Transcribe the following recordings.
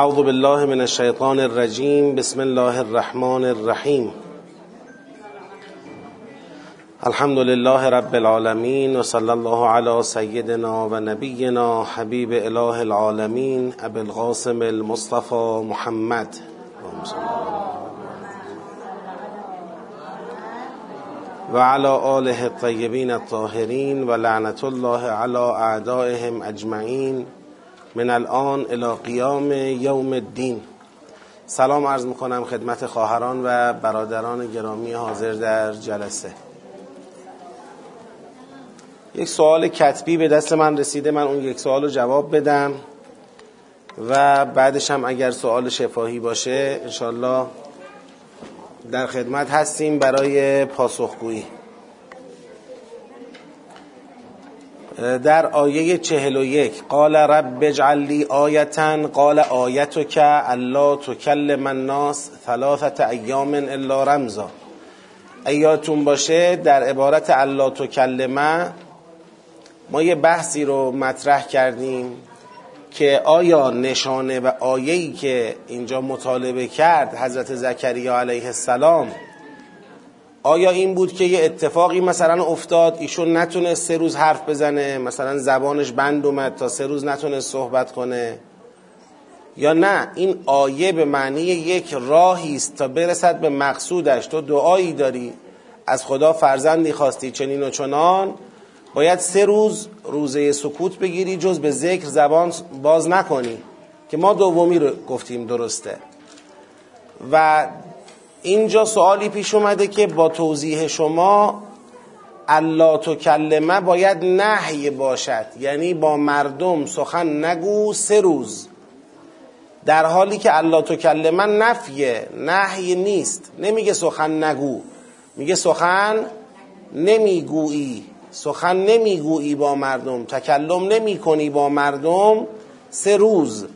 اعوذ بالله من الشیطان الرجیم بسم الله الرحمن الرحیم. الحمد لله رب العالمين وصلى الله على سيدنا ونبينا حبيب اله العالمين ابي القاسم المصطفى محمد. وعلى آله الطيبين الطاهرين ولعنة الله على أعدائهم أجمعين من الان الى قیام یوم الدین. سلام عرض می‌کنم خدمت خواهران و برادران گرامی حاضر در جلسه. یک سوال کتبی به دست من رسیده من اون یک سوال رو جواب بدم و بعدش هم اگر سوال شفاهی باشه انشالله در خدمت هستیم برای پاسخگویی. در آیه چهل و یک قال رب اجعل لی آیتا قال آیتک الا تکلم الناس ثلاثت ایام الا رمزا. ایاتون باشه در عبارت الا تکلمه ما یه بحثی رو مطرح کردیم که آیا نشانه و آیه‌ای که اینجا مطالبه کرد حضرت زکریا علیه السلام آیا این بود که یه اتفاقی مثلا افتاد؟ ایشون نتونست سه روز حرف بزنه مثلا زبانش بند اومد تا سه روز نتونست صحبت کنه؟ یا نه؟ این آیه به معنی یک راهی است تا برسد به مقصودش. تو دعایی داری. از خدا فرزندی خواستی چنین و چنان. باید سه روز روزه سکوت بگیری جز به ذکر زبان باز نکنی. که ما دومی رو گفتیم درسته. و اینجا سوالی پیش اومده که با توضیح شما الله تکلمه باید نهی باشد. یعنی با مردم سخن نگو سه روز. در حالی که الله تکلمه نفیه نهی نیست. نمیگه سخن نگو. میگه سخن نمی‌گویی. سخن نمی‌گویی با مردم. تکلم نمی کنی با مردم سه روز.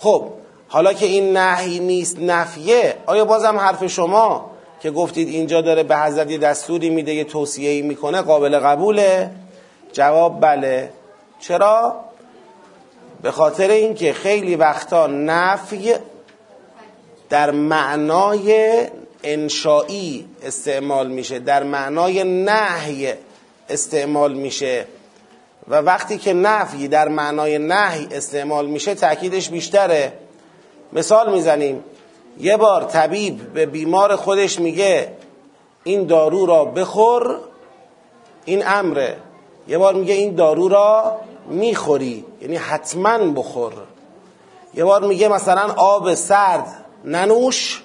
خب حالا که این نهی نیست نفیه آیا بازم حرف شما که گفتید اینجا داره به حضرت یه دستوری میده یه توصیه می‌کنه قابل قبوله؟ جواب بله. چرا؟ به خاطر اینکه خیلی وقتا نفی در معنای انشایی استعمال میشه در معنای نهی استعمال میشه. و وقتی که نفی در معنای نهی استعمال میشه تاکیدش بیشتره. مثال می‌زنیم. یه بار طبیب به بیمار خودش میگه این دارو را بخور این امره. یه بار میگه این دارو را می‌خوری یعنی حتما بخور. یه بار میگه مثلا آب سرد ننوش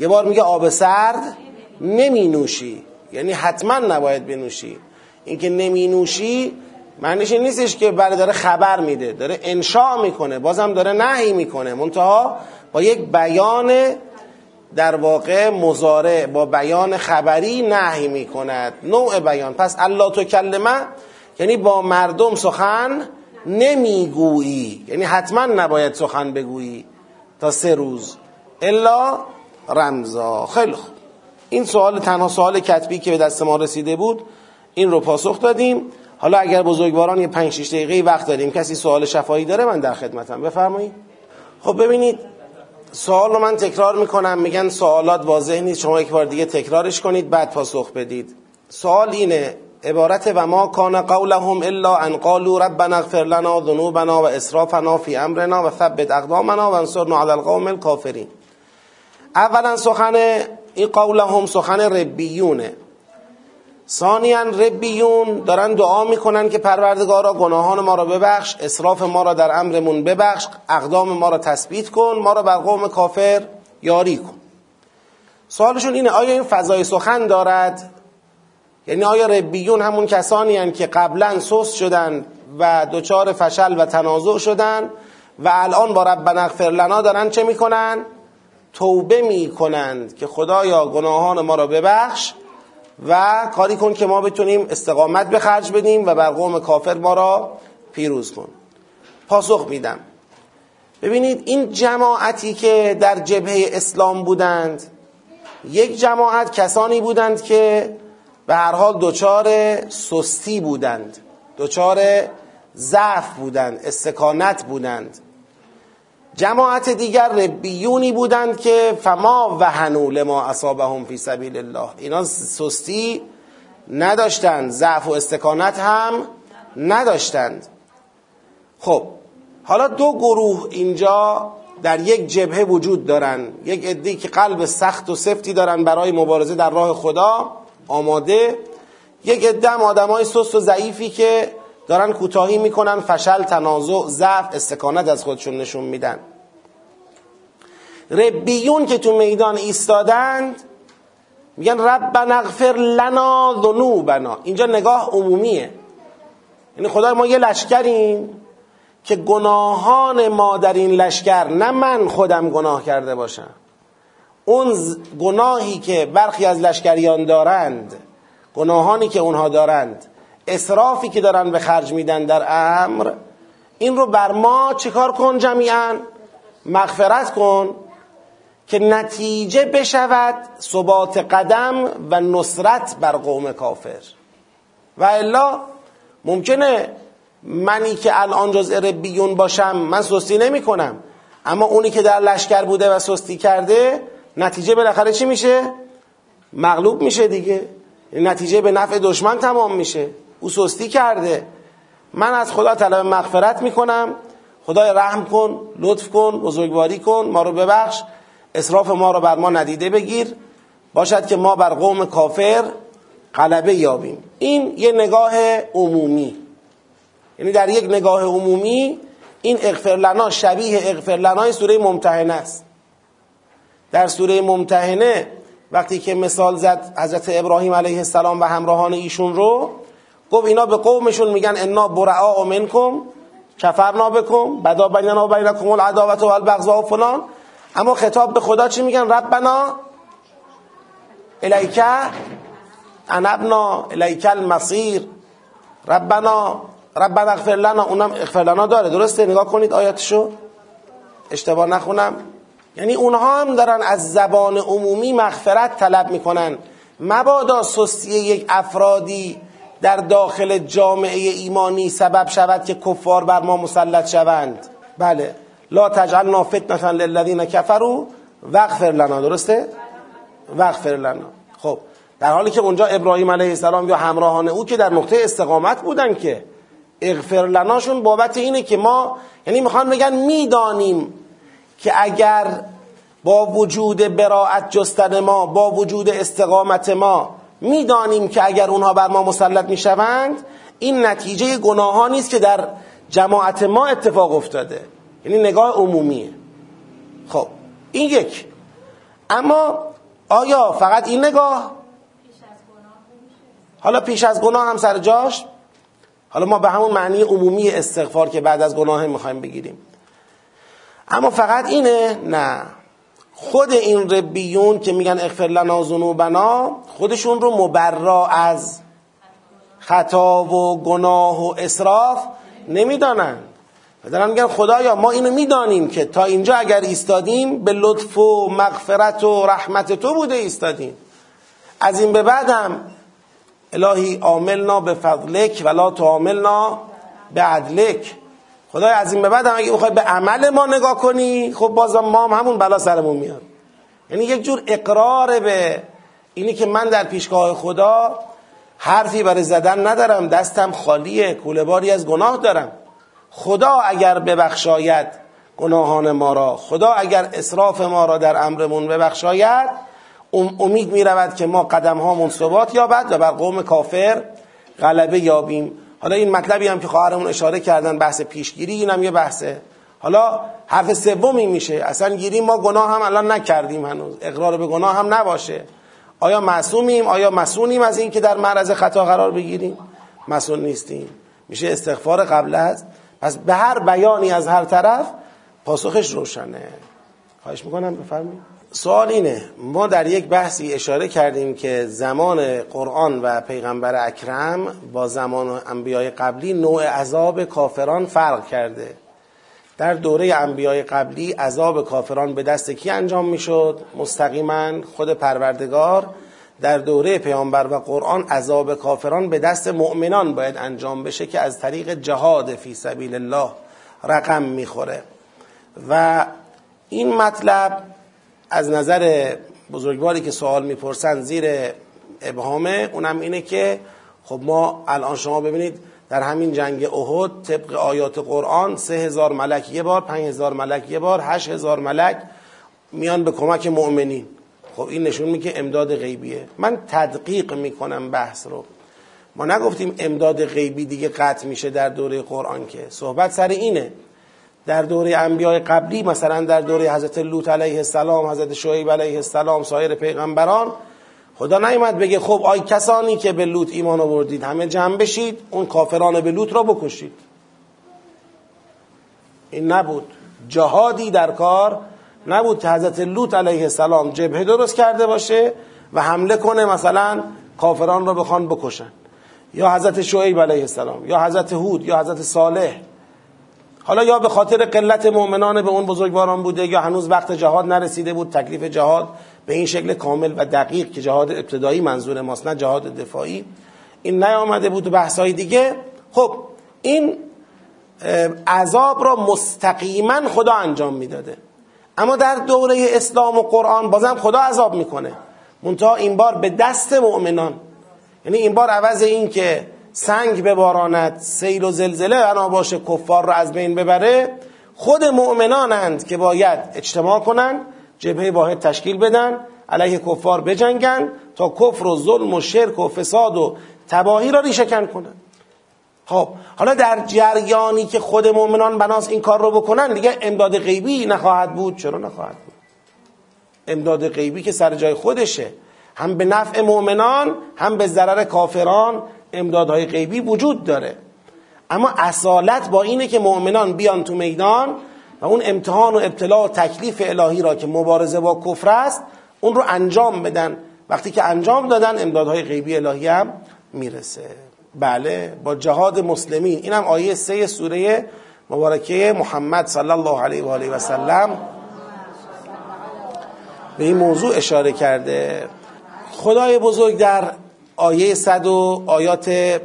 یه بار میگه آب سرد نمی نوشی یعنی حتما نباید بنوشی. اینکه نمی نوشی معنیش این نیستش که برای داره خبر میده داره انشاء می‌کنه بازم داره نهی می‌کنه منتها با یک بیان در واقع مزارع با بیان خبری نهی می‌کند نوع بیان. پس الله تو کلمه یعنی با مردم سخن نمی‌گویی یعنی حتما نباید سخن بگویی تا سه روز. الا رمزا. خیلی خوب. این سوال تنها سوال کتبی که به دست ما رسیده بود این رو پاسخ دادیم. حالا اگر بزرگواران یه 5 6 دقیقه وقت داریم کسی سوال شفاهی داره من در خدمتم. بفرمایید. خب ببینید سوال رو من تکرار می‌کنم. میگن سوالات واضح نیست. شما یک بار دیگه تکرارش کنید بعد پاسخ بدید. سوال اینه عبارت و ما کان قولهم الا ان قالوا ربنا اغفر لنا ذنوبنا و اسرافنا فی امرنا و ثبت اقدامنا و انصرنا علی القوم الکافرین اولا سخن این قولهم سخن ربیونه. ثانیا ربیون دارن دعا می‌کنن که پروردگارا گناهان ما را ببخش اسراف ما را در امرمون ببخش اقدام ما را تثبیت کن ما را بر قوم کافر یاری کن. سوالشون اینه آیا این فضای سخن دارد؟ یعنی آیا ربیون همون کسانی هن که قبلا سست شدن و دچار فشل و تنازع شدن و الان با ربنا اغفر لنا دارن چه می‌کنن؟ توبه می‌کنند که خدایا گناهان ما را ببخش و کاری کن که ما بتونیم استقامت به خرج بدیم و بر قوم کافر ما را پیروز کن. پاسخ میدم. ببینید این جماعتی که در جبهه اسلام بودند یک جماعت کسانی بودند که به هر حال دچار سستی بودند دچار ضعف بودند استکانت بودند. جماعت دیگر ربیونی بودند که فما وهنوا لما اصابهم فی سبیل الله. اینا سستی نداشتند ضعف و استکانت هم نداشتند. خب حالا دو گروه اینجا در یک جبهه وجود دارن. یک عده که قلب سخت و سفتی دارن برای مبارزه در راه خدا آماده. یک عده آدمای سست و ضعیفی که دارن کوتاهی می‌کنن فشل تنازع ضعف استکانت از خودشون نشون میدن. ربیون که تو میدان ایستادند میگن ربنا اغفر لنا ذنوبنا. اینجا نگاه عمومیه. یعنی خدای ما یه لشکریم که گناهان ما در این لشکر نه من خودم گناه کرده باشم. اون گناهی که برخی از لشکریان دارند گناهانی که اونها دارند اصرافی که دارن به خرج میدن در امر این رو بر ما چیکار کن جمیعا؟ مغفرت کن که نتیجه بشود ثبات قدم و نصرت بر قوم کافر. و الا ممکنه منی که الان جزء ربیون باشم من سستی نمی کنم اما اونی که در لشکر بوده و سستی کرده نتیجه بالاخره چی میشه؟ مغلوب میشه دیگه. نتیجه به نفع دشمن تمام میشه. او سستی کرده. من از خدا طلب مغفرت می‌کنم. خدای رحم کن لطف کن بزرگواری کن ما رو ببخش. اصراف ما رو بر ما ندیده بگیر. باشد که ما بر قوم کافر غلبه یابیم. این یه نگاه عمومی. یعنی در یک نگاه عمومی این اغفر لنا شبیه اغفر لنای سوره ممتحنه است. در سوره ممتحنه وقتی که مثال زد حضرت ابراهیم علیه السلام و همراهان ایشون رو گفت اینا به قومشون میگن انا برعا منکم کفرنا بکن بدا بیننا و بینکم العداوت و البغضاء و فلان. اما خطاب به خدا چی میگن؟ ربنا الیک انبنا الیک المصیر. ربنا ربنا اغفر لنا اونم اغفر لنا داره. درسته؟ نگاه کنید آیاتشو. اشتباه نخونم. یعنی اونها هم دارن از زبان عمومی مغفرت طلب می‌کنن. مبادا سستی یک افرادی در داخل جامعه ایمانی سبب شود که کفار بر ما مسلط شوند. بله. لا تجعلنا فتنه للذین کفروا واغفر لنا. درسته؟ واغفر لنا. خب. در حالی که اونجا ابراهیم علیه السلام یا همراهان او که در نقطه استقامت بودن که اغفر لناشون بابت اینه که ما یعنی می‌خوان بگن می‌دانیم که اگر با وجود براعت جستن ما با وجود استقامت ما می‌دانیم که اگر اونها بر ما مسلط می‌شوند این نتیجه گناه نیست که در جماعت ما اتفاق افتاده. یعنی نگاه عمومیه. خب این یک. اما آیا فقط این نگاه؟ حالا پیش از گناه هم سر جاش. حالا ما به همون معنی عمومی استغفار که بعد از گناه می‌خوایم بگیریم. اما فقط اینه؟ نه. خود این ربیون که میگن اغفر لنا ذنوبنا خودشون رو مبرا از خطا و گناه و اسراف نمی‌دانن. و دارن میگن خدایا ما اینو می‌دانیم که تا اینجا اگر ایستادیم به لطف و مغفرت و رحمت تو بوده ایستادیم. از این به بعدم الهی عاملنا به فضلک ولا تعاملنا به عدلک خدای از این به بعد هم اگه بخوای به عمل ما نگاه کنی خب بازم ما هم همون بلا سرمون میاد. یعنی یک جور اقرار به اینی که من در پیشگاه خدا حرفی برای زدن ندارم دستم خالیه کولباری از گناه دارم. خدا اگر ببخشاید گناهان ما را خدا اگر اصراف ما را در امرمون ببخشاید امید می رود که ما قدم هامون ثبات یابد و بر قوم کافر غلبه یابیم. حالا این مطلبی هم که خواهرمون اشاره کردن بحث پیشگیری اینم یه بحثه. حالا حرف سومی میشه. اصلا گیری ما گناه هم الان نکردیم هنوز. اقرار به گناه هم نباشه. آیا معصومیم؟ آیا مسونیم از این که در معرض خطا قرار بگیریم؟ مسون نیستیم. میشه استغفار قبل از. پس به هر بیانی از هر طرف پاسخش روشنه. خواهش می‌کنم بفرمایید. سوال اینه ما در یک بحثی اشاره کردیم که زمان قرآن و پیغمبر اکرم با زمان انبیای قبلی نوع عذاب کافران فرق کرده. در دوره انبیای قبلی عذاب کافران به دست کی انجام می‌شد؟ مستقیما خود پروردگار. در دوره پیامبر و قرآن عذاب کافران به دست مؤمنان باید انجام بشه که از طریق جهاد فی سبیل الله رقم می‌خوره. و این مطلب از نظر بزرگواری که سوال می‌پرسن زیر ابهامه اونم اینه که خب ما الان شما ببینید در همین جنگ احد طبق آیات قرآن سه هزار ملک یه بار پنج هزار ملک یه بار هشت هزار ملک میان به کمک مؤمنین. خب این نشون میگه امداد غیبیه. من تدقیق می‌کنم بحث رو. ما نگفتیم امداد غیبی دیگه قطع میشه در دوره قرآن که. صحبت سر اینه. در دوره انبیاء قبلی مثلا در دوره حضرت لوط علیه السلام حضرت شعیب علیه السلام سایر پیغمبران خدا نیومد بگه خب آی کسانی که به لوط ایمان آوردید همه جمع بشید اون کافران به لوط را بکشید. این نبود. جهادی در کار نبود که حضرت لوط علیه السلام جبهه درست کرده باشه و حمله کنه مثلا کافران را بخوان بکشن. یا حضرت شعیب علیه السلام یا حضرت هود یا حضرت صالح. حالا یا به خاطر قلت مؤمنان به اون بزرگواران بوده یا هنوز وقت جهاد نرسیده بود تکلیف جهاد به این شکل کامل و دقیق که جهاد ابتدایی منظور ماست نه جهاد دفاعی. این نیامده بود و بحثای دیگه. خب این عذاب را مستقیما خدا انجام می‌داده. اما در دوره اسلام و قرآن بازم خدا عذاب می‌کنه. منتها این بار به دست مؤمنان. یعنی این بار عوض این که سنگ بباراند سیل و زلزله بنا باشه کفار را از بین ببره. خود مؤمنانند که باید اجتماع کنند جبهه واحد تشکیل بدن علیه کفار بجنگن تا کفر و ظلم و شرک و فساد و تباهی را ریشکن کنن. خب حالا در جریانی که خود مؤمنان بناس این کار رو بکنن دیگه امداد غیبی نخواهد بود. چرا نخواهد بود؟ امداد غیبی که سر جای خودشه. هم به نفع مؤمنان هم به ضرر کافران امدادهای غیبی وجود داره. اما اصالت با اینه که مؤمنان بیان تو میدان و اون امتحان و ابتلا و تکلیف الهی را که مبارزه با کفر است اون رو انجام بدن. وقتی که انجام دادن امدادهای غیبی الهی هم می‌رسه. بله با جهاد مسلمین. این هم آیه سه سوره مبارکه محمد صلی الله علیه و آله و سلم به این موضوع اشاره کرده. خدای بزرگ در آیه صد و آیات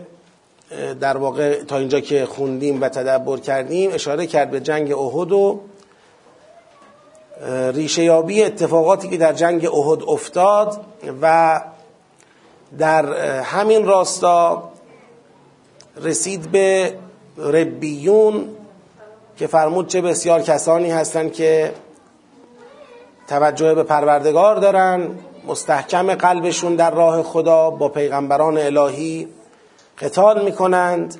در واقع تا اینجا که خوندیم و تدبر کردیم اشاره کرد به جنگ احد و ریشه یابی اتفاقاتی که در جنگ احد افتاد و در همین راستا رسید به ربیون که فرمود چه بسیار کسانی هستند که توجه به پروردگار دارن. مستحکم قلبشون در راه خدا با پیغمبران الهی قتال می‌کنند.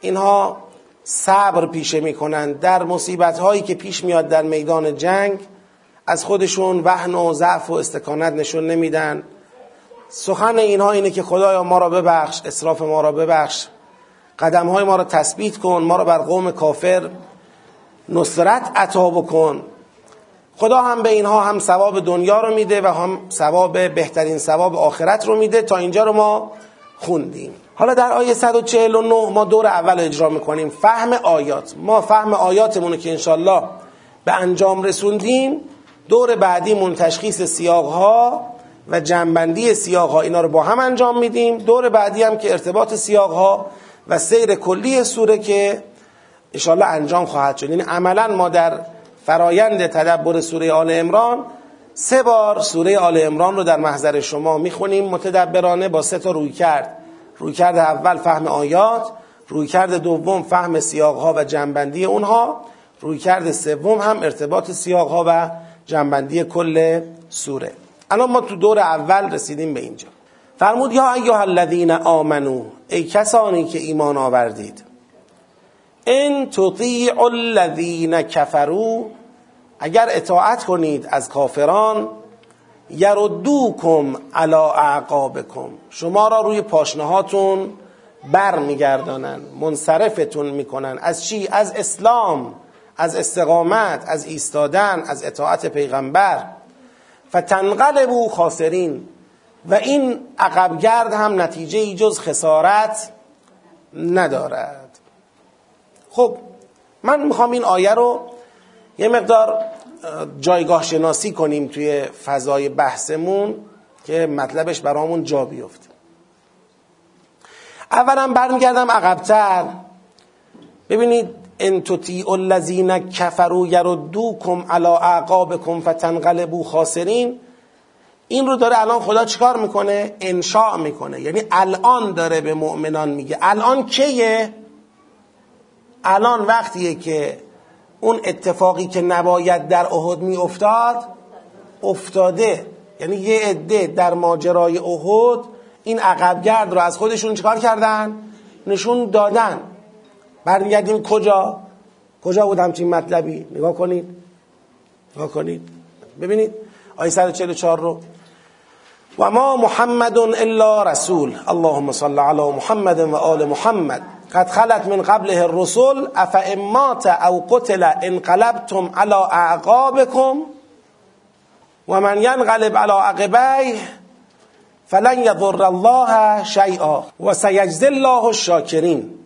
اینها صبر پیشه می‌کنند. در مصیبت هایی که پیش میاد در میدان جنگ از خودشون وحن و ضعف و استکانت نشون نمیدن. سخن اینها اینه که خدایا ما را ببخش اصراف ما را ببخش. قدم های ما را تثبیت کن ما را بر قوم کافر نصرت عطا بکن. خدا هم به اینها هم ثواب دنیا رو میده و هم ثواب بهترین ثواب آخرت رو میده. تا اینجا رو ما خوندیم. حالا در آیه 149 ما دور اول اجرا می‌کنیم. فهم آیات. ما فهم آیاتمون که انشالله به انجام رسوندیم دور بعدیمون تشخیص سیاق ها و جنبندی سیاق ها اینا رو با هم انجام میدیم. دور بعدی هم که ارتباط سیاق ها و سیر کلی سوره که انشالله انجام خواهد شد. یعنی عملا ما در فرایند تدبر سوره آل امران سه بار سوره آل امران رو در محضر شما می‌خونیم متدبرانه با سه تا روی کرد. روی کرد اول فهم آیات روی کرد دوم فهم سیاق ها و جنبندی اونها روی کرد سوم هم ارتباط سیاق ها و جنبندی کل سوره. الان ما تو دور اول رسیدیم به اینجا. فرمود یا ایها الذین آمنو ای کسانی که ایمان آوردید ان تطیع الذین کفروا اگر اطاعت کنید از کافران یردوکم علی اعقابکم. شما را روی پاشنهاتون بر میگردانن منصرفتون می‌کنن. از چی؟ از اسلام از استقامت از ایستادن از اطاعت پیغمبر. فتنقلبوا خاسرین. و این عقبگرد هم نتیجه ای جز خسارت ندارد. خب من می‌خوام این آیه رو یه مقدار جایگاه شناسی کنیم توی فضای بحثمون که مطلبش برامون جا بیفته. اولا برمیگردم عقبتر. ببینید ان تطیعوا الذین کفروا یردوکم علی اعقابکم فتنقلبوا خاسرین. این رو داره الان خدا چیکار می‌کنه؟ انشاء می‌کنه. یعنی الان داره به مؤمنان میگه. الان کیه؟ الان وقتیه که اون اتفاقی که نباید در احد میافتاد افتاده. یعنی یه عده در ماجرای احد این عقبگرد رو از خودشون چیکار کردن؟ نشون دادن. برمیگردیم کجا؟ کجا بود همچین مطلبی؟ نگاه کنید. نگاه کنید. ببینید. آیه 144 رو. و ما محمد الا رسول. اللهم صل علی محمد و آل محمد. قد خلت من قبله الرسل افا مات او قتل انقلبتم على اعقابكم و من ینقلب على عقبیه فلن یضر الله شیئا و الله الشاکرین.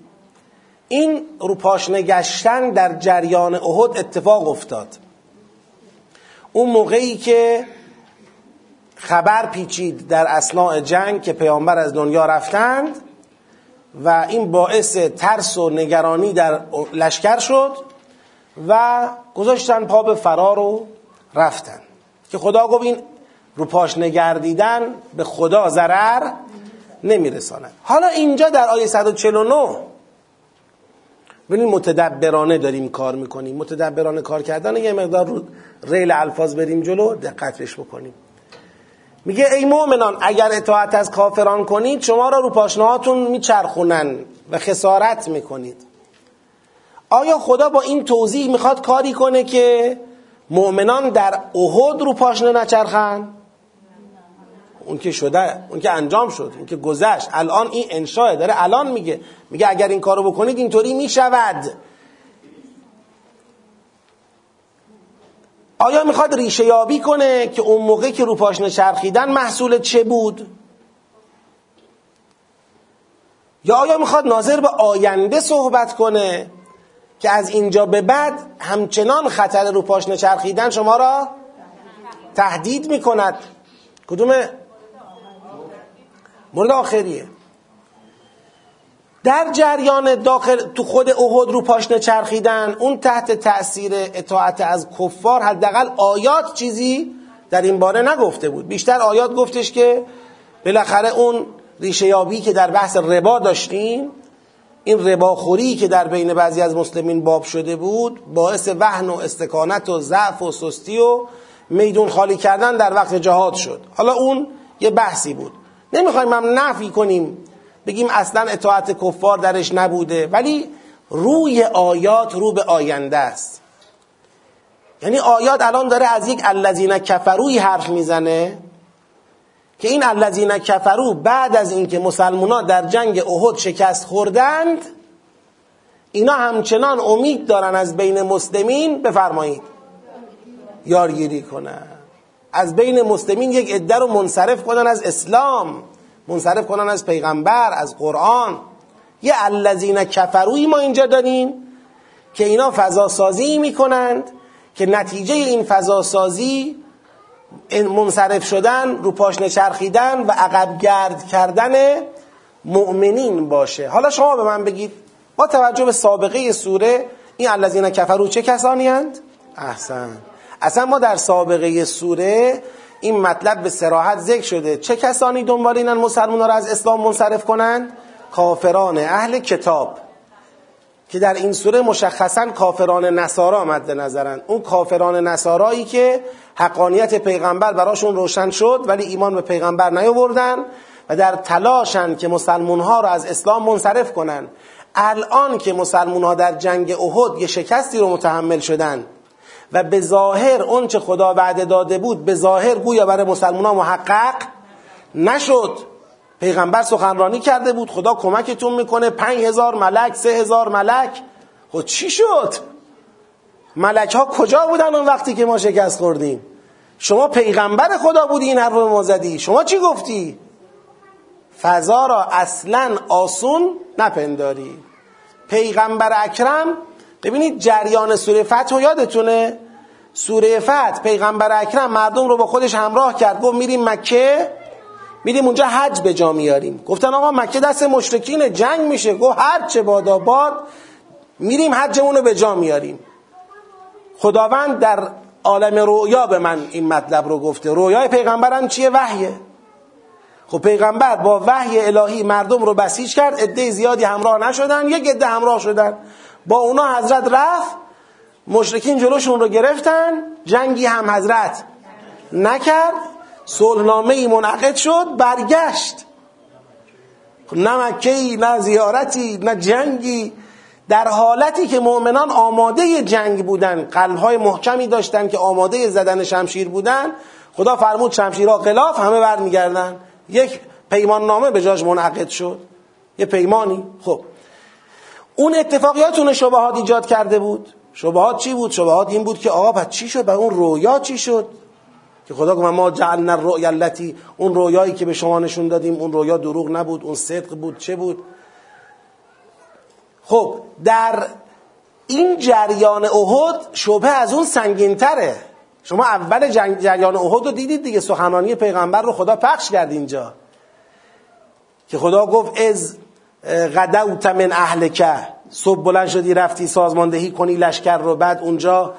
این روپاش نگشتن در جریان احد اتفاق افتاد. اون موقعی که خبر پیچید در اسناع جنگ که پیامبر از دنیا رفتند و این باعث ترس و نگرانی در لشکر شد و گذاشتن پا به فرار و رفتن. که خدا گفت این رو پاش نگردیدن به خدا ضرر نمیرساند. حالا اینجا در آیه 149 ببینید متدبرانه داریم کار می‌کنیم. متدبرانه کار کردن یه مقدار رو ریل الفاظ بریم جلو دقتش بکنیم. میگه ای مؤمنان اگر اطاعت از کافران کنید شما را رو پاشنهاتون میچرخونن و خسارت می‌کنید. آیا خدا با این توضیح می‌خواد کاری کنه که مؤمنان در احد رو پاشنه نچرخن؟ اون که شده اون که انجام شد اون که گذشت. الان این انشاه داره الان میگه. میگه اگر این کارو بکنید اینطوری می‌شود. آیا می‌خواد ریشه یابی کنه که اون موقع که رو پاشنه چرخیدن محصول چه بود؟ یا آیا می‌خواد ناظر به آینده صحبت کنه که از اینجا به بعد همچنان خطر رو پاشنه چرخیدن شما را تهدید می‌کند؟ کدومه؟ مورد آخریه. در جریان داخل تو خود احد رو پاشنه چرخیدن اون تحت تأثیر اطاعت از کفار حداقل آیات چیزی در این باره نگفته بود. بیشتر آیات گفتش که بالاخره اون ریشه یابی که در بحث ربا داشتیم این رباخوری که در بین بعضی از مسلمین باب شده بود باعث وهن و استکانت و ضعف و سستی و میدون خالی کردن در وقت جهاد شد. حالا اون یه بحثی بود. نمی‌خوایم هم نفی کنیم بگیم اصلا اطاعت کفار درش نبوده ولی روی آیات رو به آینده است. یعنی آیات الان داره از یک الذین کفروی حرف می‌زنه که این الذین کفرو بعد از اینکه مسلمونا در جنگ احد شکست خوردند اینا همچنان امید دارن از بین مسلمین بفرمایید. یارگیری کنن. از بین مسلمین یک عده رو منصرف کنن از اسلام. منصرف کنن از پیغمبر از قرآن. یه الذین کفروی ما اینجا داریم که اینا فضاسازی می‌کنند که نتیجه این فضاسازی منصرف شدن رو پاش نچرخیدن و عقب گرد کردن مؤمنین باشه. حالا شما به من بگید با توجه به سابقه سوره این الذین کفرو چه کسانی هند؟ احسن. اصلا ما در سابقه سوره این مطلب به سراحت ذکر شده. چه کسانی دنبال اینن مسلمان را از اسلام منصرف کنند کافران اهل کتاب. که در این سوره مشخصا کافران نصارا مد نظرن. اون کافران نصارایی که حقانیت پیغمبر براشون روشن شد ولی ایمان به پیغمبر نیاوردن و در تلاشن که مسلمون ها رو از اسلام منصرف کنن. الان که مسلمون ها در جنگ احد یه شکستی رو متحمل شدن و به ظاهر اون چه خدا وعده داده بود به ظاهر گویا برای مسلمان محقق نشد. پیغمبر سخنرانی کرده بود خدا کمکتون می‌کنه پنج هزار ملک سه هزار ملک. خب چی شد؟ ملک ها کجا بودن اون وقتی که ما شکست خوردیم؟ شما پیغمبر خدا بودی این حرف ما زدی. شما چی گفتی؟ فضا را اصلا آسون نپنداری. پیغمبر اکرم ببینید جریان سوره فتح یادتونه؟ سوره فتح پیغمبر اکرم مردم رو با خودش همراه کرد گفت میریم مکه میریم اونجا حج به جا میاریم. گفتن آقا مکه دست مشرکین جنگ میشه. گفت هر چه باد میریم حجمون رو به جا میاریم. خداوند در عالم رویا به من این مطلب رو گفته. رویای پیغمبرم چیه؟ وحیه. خب پیغمبر با وحی الهی مردم رو بسیج کرد عده زیادی همراه نشدن یک عده همراه شدن. با اونا حضرت رفت مشرکین جلوشون رو گرفتن جنگی هم حضرت نکرد صلحنامه ای منعقد شد برگشت. نه مکهی نه زیارتی نه جنگی. در حالتی که مؤمنان آماده جنگ بودن قلبهای محکمی داشتن که آماده زدن شمشیر بودن خدا فرمود شمشیرها قلاف همه برمیگردن. یک پیمان نامه به جاش منعقد شد. یه پیمانی. خب اون اتفاقیاتون شبهات ایجاد کرده بود. شبهات چی بود؟ شبهات این بود که آقا پس چی شد؟ و اون رویا چی شد؟ که خدا گفت ما جعلنا الرؤیا التي اون رویایی که به شما نشون دادیم اون رویا دروغ نبود اون صدق بود چه بود؟ خب در این جریان احد شبه از اون سنگینتره. شما اول جریان احد رو دیدید دیگه سخنرانی پیغمبر رو خدا پخش کرد اینجا. که خدا گفت از غدوت من اهلکه صبح بلند شدی رفتی سازماندهی کنی لشکر رو. بعد اونجا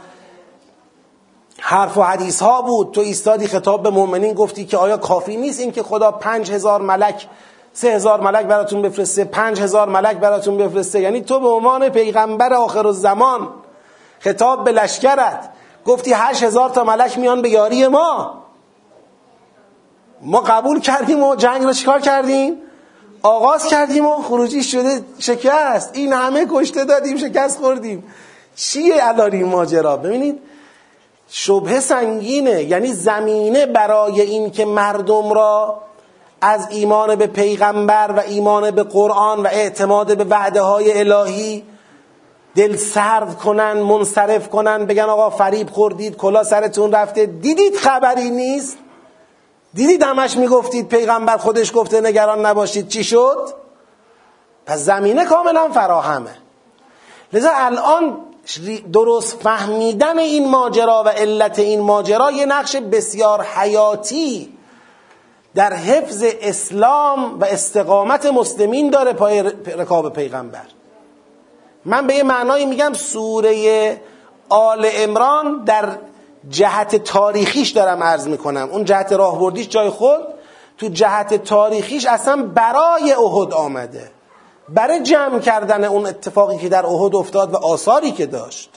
حرف و حدیث ها بود. تو ایستادی خطاب به مؤمنین گفتی که آیا کافی نیست این که خدا پنج هزار ملک سه هزار ملک براتون بفرسته پنج هزار ملک براتون بفرسته؟ یعنی تو به عنوان پیغمبر آخر الزمان خطاب به لشکرت گفتی هشت هزار تا ملک میان به یاری ما. ما قبول کردیم و جنگ رو چیکار کردیم؟ آغاز کردیم و خروجی شده شکست. این همه کشته دادیم شکست خوردیم. چیه الان این ماجرا؟ ببینید شبه سنگینه. یعنی زمینه برای این که مردم را از ایمان به پیغمبر و ایمان به قرآن و اعتماد به وعده های الهی دل سرد کنن منصرف کنن بگن آقا فریب خوردید کلا سرتون رفته. دیدید خبری نیست؟ دیدید همش می‌گفتید پیغمبر خودش گفته نگران نباشید چی شد؟ پس زمینه کاملا فراهمه. لذا الان درست فهمیدن این ماجرا و علت این ماجرا یه نقش بسیار حیاتی در حفظ اسلام و استقامت مسلمین داره پای رکاب پیغمبر. من به یه معنایی میگم سوره آل امران در جهت تاریخیش دارم عرض می‌کنم. اون جهت راهبردیش جای خود تو جهت تاریخیش اصلا برای احد آمده. برای جمع کردن اون اتفاقی که در احد افتاد و آثاری که داشت.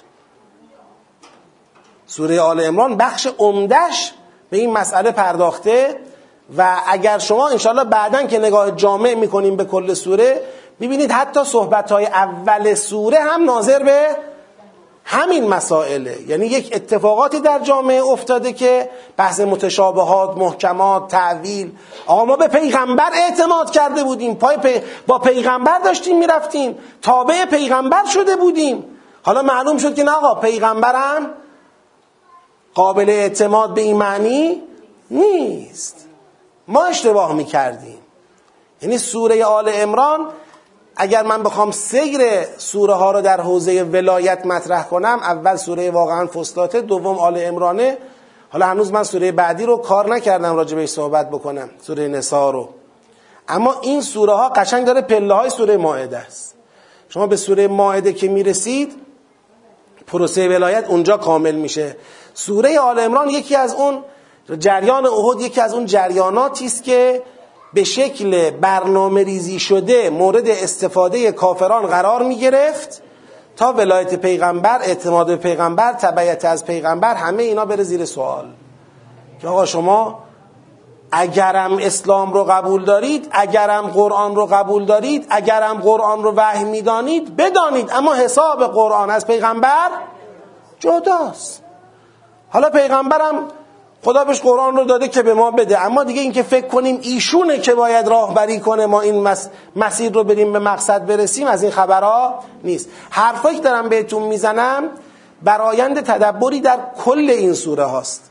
سوره آل امران بخش عمدش به این مسئله پرداخته و اگر شما انشالله بعدا که نگاه جامع می‌کنیم به کل سوره ببینید حتی صحبت های اول سوره هم ناظر به همین مسائله. یعنی یک اتفاقاتی در جامعه افتاده که بحث متشابهات محکمات تعویل آقا ما به پیغمبر اعتماد کرده بودیم. پای با پیغمبر داشتیم می‌رفتیم. تابع پیغمبر شده بودیم. حالا معلوم شد که نه آقا پیغمبرم قابل اعتماد به این معنی نیست. ما اشتباه می‌کردیم. یعنی سوره آل امران اگر من بخوام سیر سوره ها رو در حوزه ولایت مطرح کنم اول سوره واقعا فستاته دوم آل امرانه حالا هنوز من سوره بعدی رو کار نکردم راجع بهش صحبت بکنم سوره نسا رو. اما این سوره ها قشنگ داره پله های سوره ماعده است. شما به سوره ماعده که می‌رسید پروسه ولایت اونجا کامل میشه. سوره آل امران یکی از اون جریان احد یکی از اون جریاناتی است که به شکل برنامه ریزی شده مورد استفاده کافران قرار می گرفت تا ولایت پیغمبر اعتماد پیغمبر تبعیت از پیغمبر همه اینا بره زیر سوال. که آقا شما اگرم اسلام رو قبول دارید اگرم قرآن رو قبول دارید اگرم قرآن رو وحی می‌دانید بدانید. اما حساب قرآن از پیغمبر جداست. حالا پیغمبرم خدا بهش قرآن رو داده که به ما بده. اما دیگه اینکه فکر کنیم ایشونه که باید راهبری کنه ما این مسیر رو بریم به مقصد برسیم از این خبرها نیست. حرفایی که دارم بهتون می‌زنم برایند تدبری در کل این سوره هاست.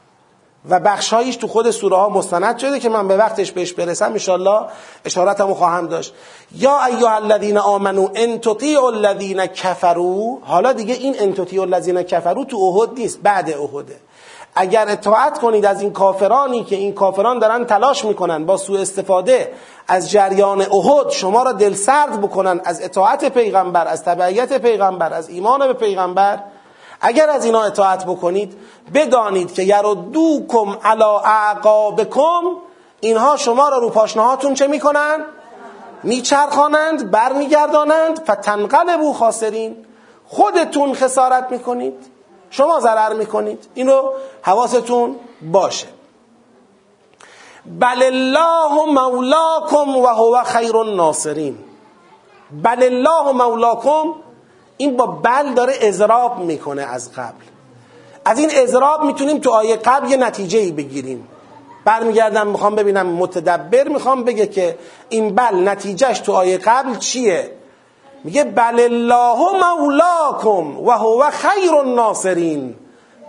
و بخشهایش تو خود سوره ها مستند شده که من به وقتش بهش برسم انشالله اشارتمو خواهم داشت. یا ایها الذین آمنو ان تطیعوا الذین کفروا. حالا دیگه این ان تطیعوا الذین کفروا تو احد نیست بعد احده. اگر اطاعت کنید از این کافرانی که این کافران دارن تلاش می‌کنن با سوء استفاده از جریان احد شما را دلسرد بکنن از اطاعت پیغمبر از تبعیت پیغمبر از ایمان به پیغمبر. اگر از اینا اطاعت بکنید بدانید که یردوکم علی اعقابکم اینها شما را رو پاشنهاتون چه می‌کنن؟ میچرخانند برمیگردانند. فتنقلبو خاسرین. خودتون خسارت می‌کنید. شما ضرر می‌کنید. اینو حواستون باشه. بل الله مولاکم و هو خیر الناصرین. بل الله مولاکم این با بل داره اضراب می‌کنه از قبل. از این اضراب می‌تونیم تو آیه قبل یه نتیجه ای بگیریم. برمیگردم می‌خوام ببینم متدبر می‌خوام بگه که این بل نتیجهش تو آیه قبل چیه؟ میگه بل الله مولاکم و هو خیر الناصرین.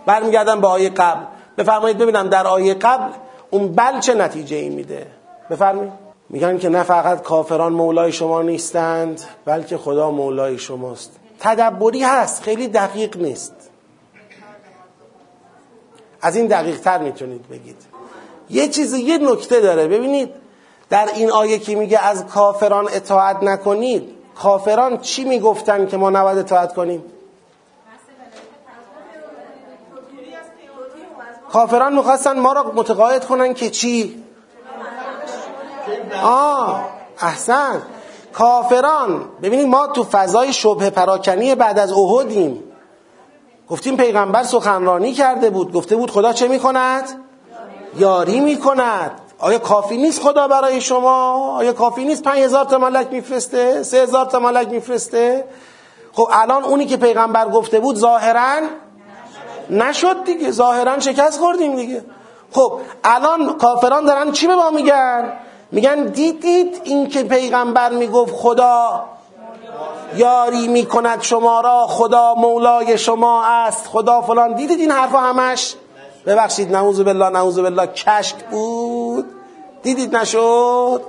برمیگردم به آیه قبل. بفرمایید ببینم در آیه قبل اون بل چه نتیجه ای میده. بفرمایید. میگن که نه فقط کافران مولای شما نیستند بلکه خدا مولای شماست. تدبری هست خیلی دقیق نیست. از این دقیق تر می‌تونید بگید. یه چیز یه نکته داره. ببینید در این آیه که میگه از کافران اطاعت نکنید کافران چی می‌گفتن که ما نباید اطاعت کنیم؟ کافران می‌خواستن ما را متقاعد کنن که چی؟ آه احسن. کافران ببینید ما تو فضای شبه پراکنی بعد از احدیم. گفتیم پیغمبر سخنرانی کرده بود. گفته بود خدا چه می‌کند؟ یاری می‌کند. آیا کافی نیست خدا برای شما؟ آیا کافی نیست پنج هزار تا ملک میفرسته؟ سه هزار تا ملک میفرسته؟ خب الان اونی که پیغمبر گفته بود ظاهرا نشد دیگه. ظاهرا شکست خوردیم دیگه. خب الان کافران دارن چی به ما میگن؟ میگن دیدید این که پیغمبر می‌گفت خدا یاری می‌کند شما را خدا مولای شما است خدا فلان. دیدید این حرفا همش؟ ببخشید نعوذ بالله نعوذ بالله کشک بود. دیدید نشد؟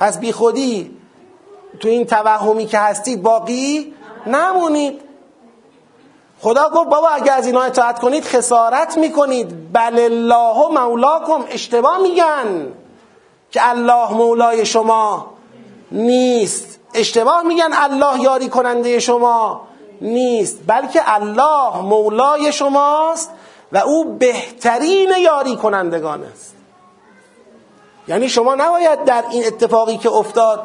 پس بی خودی تو این توهمی که هستید باقی نمونید. خدا گفت بابا اگه از اینا اطاعت کنید خسارت می‌کنید. بل الله مولاکم اشتباه میگن که الله مولای شما نیست. اشتباه میگن الله یاری کننده شما نیست. بلکه الله مولای شماست. و او بهترین یاری کنندگان است. یعنی شما نباید در این اتفاقی که افتاد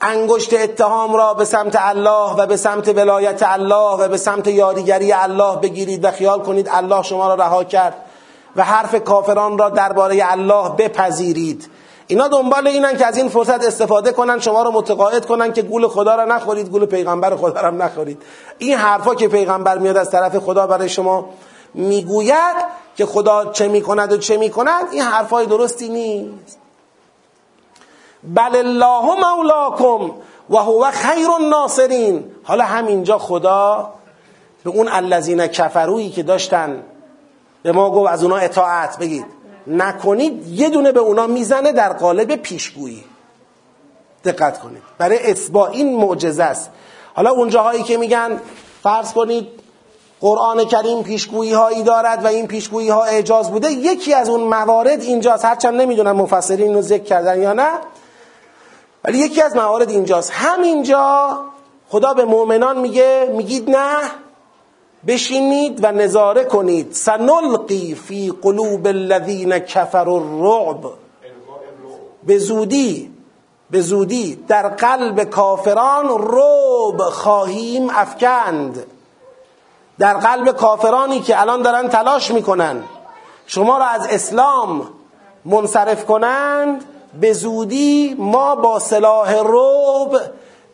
انگشت اتهام را به سمت الله و به سمت ولایت الله و به سمت یاریگری الله بگیرید و خیال کنید الله شما را رها کرد و حرف کافران را درباره الله بپذیرید. اینا دنبال اینن که از این فرصت استفاده کنن شما رو متقاعد کنن که گول خدا را نخورید گول پیغمبر خدا را نخورید. این حرفا که پیغمبر میاد از طرف خدا برای شما می‌گوید که خدا چه می‌کند و چه می‌کند این حرفای درستی نیست. بل الله مولاکم و هو خیر الناصرین. حالا همینجا خدا به اون الذین کفرویی که داشتن به ما گفت از اونا اطاعت بگید. نکنید یه دونه به اونا می‌زنه در قالب پیشگویی. دقت کنید. برای اثبات این معجزه است. حالا اونجاهایی که میگن فرض کنید قرآن کریم پیشگویی هایی دارد و این پیشگویی ها اعجاز بوده. یکی از اون موارد اینجاست. هرچند نمی‌دونم مفسرین رو ذکر کردن یا نه. ولی یکی از موارد اینجاست. همینجا خدا به مؤمنان میگه میگید نه بشینید و نظاره کنید. سنلقی فی قلوب الذین کفروا الرعب. به زودی به زودی در قلب کافران رعب خواهیم افکند. در قلب کافرانی که الان دارن تلاش می‌کنن. شما را از اسلام منصرف کنند به زودی ما با سلاح روب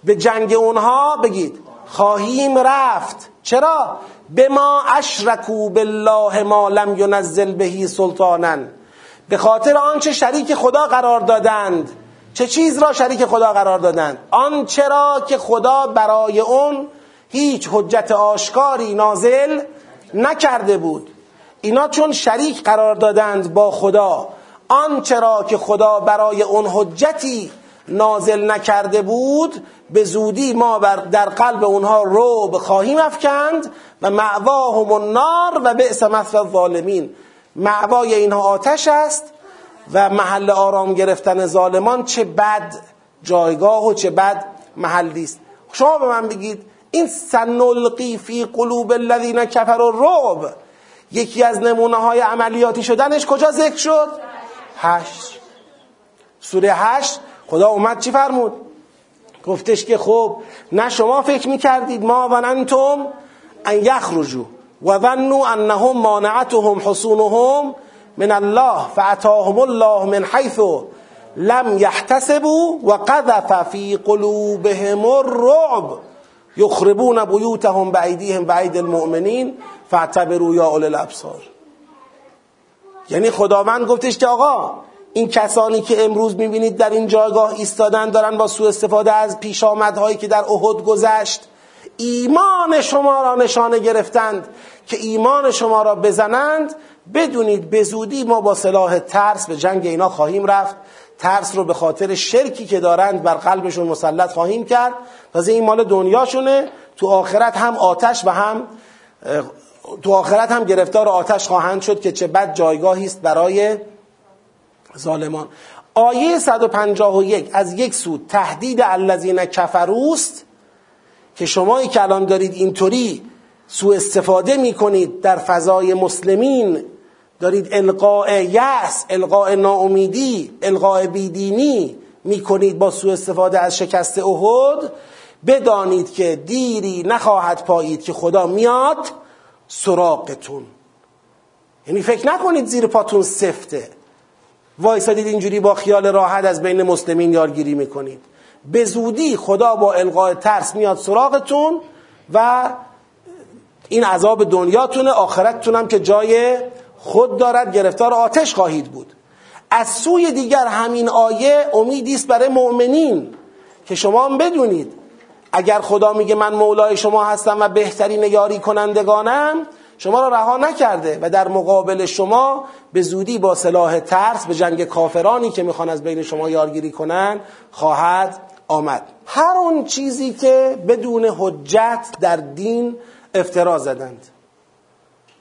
به جنگ اونها بگید. خواهیم رفت. چرا؟ به ما اشرکو بالله ما لم ینزل بهی سلطانا. به خاطر آنچه شریک خدا قرار دادند. چه چیز را شریک خدا قرار دادند؟ آن چرا که خدا برای اون هیچ حجت آشکاری نازل نکرده بود. اینا چون شریک قرار دادند با خدا آنچه را که خدا برای اون حجتی نازل نکرده بود به زودی ما در قلب اونها روب خواهیم افکند و معواهم النار و بئس مثوى الظالمین. معوای اینها آتش است و محل آرام گرفتن ظالمان چه بد جایگاه و چه بد محلی است. شما به من بگید این سنلقی فی قلوب الذین کفروا الرعب. یکی از نمونه های عملیاتی شدنش کجا ذکر شد؟ هشت. سوره هشت. خدا اومد چی فرمود؟ گفتش که خب نه شما فکر می‌کردید ما و انتم ان یخرجوا و ظنوا انهم مانعتهم حصونهم من الله فاتاهم الله من حیث لم یحتسبوا و قذف فی قلوبهم الرعب. یخربون بیوتهم بعیدیهم بعید المؤمنین فاعتبروا یا اول الابصار. یعنی خداوند گفتش که آقا این کسانی که امروز می‌بینید در این جایگاه ایستادن دارن با سوء استفاده از پیش آمدهایی که در احد گذشت ایمان شما را نشانه گرفتند که ایمان شما را بزنند بدونید به زودی ما با سلاح ترس به جنگ اینا خواهیم رفت. ترس رو به خاطر شرکی که دارند بر قلبشون مسلط خواهیم کرد. تازه این مال دنیاشونه. تو آخرت هم آتش و هم تو آخرت هم گرفتار آتش خواهند شد که چه بد جایگاهی است برای ظالمان. آیه 151 از یک سو تهدید الذین کفروست که شمایی که الان دارید اینطوری سوء استفاده می‌کنید در فضای مسلمین دارید القاء یأس القاء ناامیدی القاء بیدینی می‌کنید با سوء استفاده از شکست احد. بدانید که دیری نخواهد پایید که خدا میاد سراغتون. یعنی فکر نکنید زیر پاتون سفته. وایسادید اینجوری با خیال راحت از بین مسلمین یارگیری می‌کنید. به زودی خدا با القاء ترس میاد سراغتون و این عذاب دنیاتونه آخرتتونم که جای خود دارد گرفتار آتش خواهید بود. از سوی دیگر همین آیه امیدی است برای مؤمنین که شما هم بدونید اگر خدا میگه من مولای شما هستم و بهترین یاری کنندگانم شما را رها نکرده و در مقابل شما به زودی با سلاح ترس به جنگ کافرانی که می‌خوان از بین شما یارگیری کنن خواهد آمد. هر اون چیزی که بدون حجت در دین افترا زدند.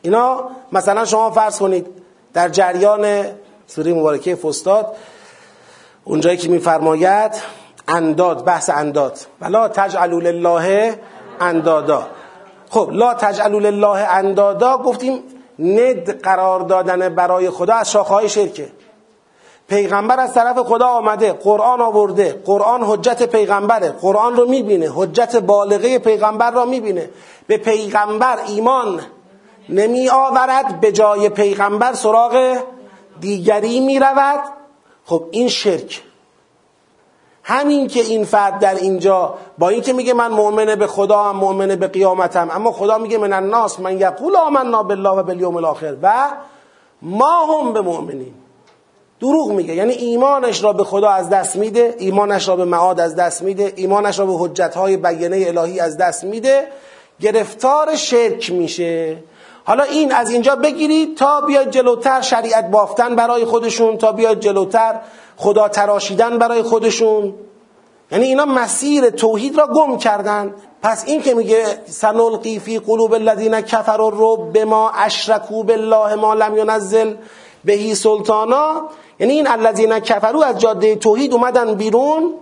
اینا مثلا شما فرض کنید در جریان سوره مبارکه فستاد اونجایی که میفرماید انداد بحث انداد. ولا تجعلوا لله اندادا. خب لا تجعلوا لله اندادا گفتیم ند قرار دادن برای خدا از شاخهای شرکه. پیغمبر از طرف خدا آمده قرآن آورده قرآن حجت پیغمبره قرآن رو می‌بینه حجت بالغه پیغمبر را می‌بینه. به پیغمبر ایمان نمی آورد به جای پیغمبر سراغ دیگری می رود خب این شرک. همین که این فرد در اینجا با اینکه میگه من مؤمنه به خدا هم مؤمنه به قیامتم اما خدا میگه من الناس من یقول آمنا بالله و بالیوم الاخر. و ما هم به مؤمنین دروغ میگه. یعنی ایمانش را به خدا از دست میده ایمانش را به معاد از دست میده ایمانش را به حجتهای بیانه الهی از دست میده. گرفتار شرک میشه. حالا این از اینجا بگیرید تا بیاد جلوتر شریعت بافتن برای خودشون تا بیاد جلوتر خدا تراشیدن برای خودشون. یعنی اینا مسیر توحید را گم کردن. پس این که میگه سنلقی فی قلوب الذین کفروا الرب بما اشرکوا بالله ما لم ینزل بهی سلطانا. یعنی این الذین کفروا از جاده توحید اومدن بیرون.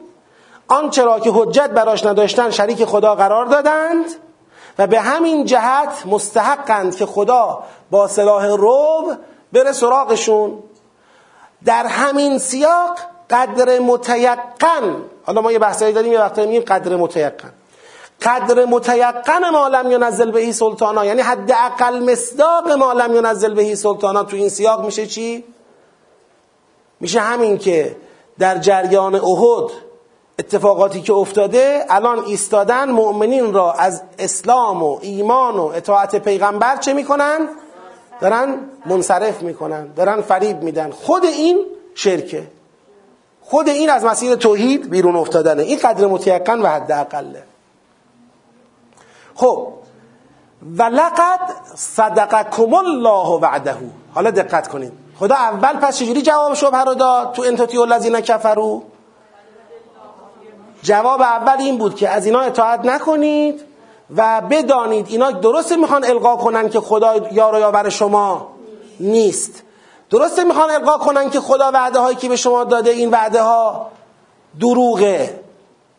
آنچه را که حجت براش نداشتن شریک خدا قرار دادند. و به همین جهت مستحقند که خدا با سلاح روب بره سراغشون. در همین سیاق قدر متیقن حالا ما یه بحثایی داریم یه وقتایی میگیم قدر متیقن. قدر متیقن ما لم ینزل بهی سلطانا یعنی حد اقل مصداق ما لم ینزل بهی سلطانا. تو این سیاق میشه چی؟ میشه همین که در جریان احد اتفاقاتی که افتاده الان ایستادن مؤمنین را از اسلام و ایمان و اطاعت پیغمبر چه می‌کنن؟ دارن منصرف می‌کنن دارن فریب میدن. خود این شرکه. خود این از مسیر توحید بیرون افتادنه. این قدر متیقن و حد اقله خب ولقد صدقکم الله وعده. حالا دقت کنید. خدا اول پس چجوری جواب شبهه رو داد؟ تو انتاتی الذین کفروا؟ جواب اول این بود که از اینا اطاعت نکنید و بدانید اینا درسته می‌خوان القا کنن که خدا یار و یاور شما نیست. درسته می‌خوان القا کنن که خدا وعده هایی که به شما داده این وعده ها دروغه.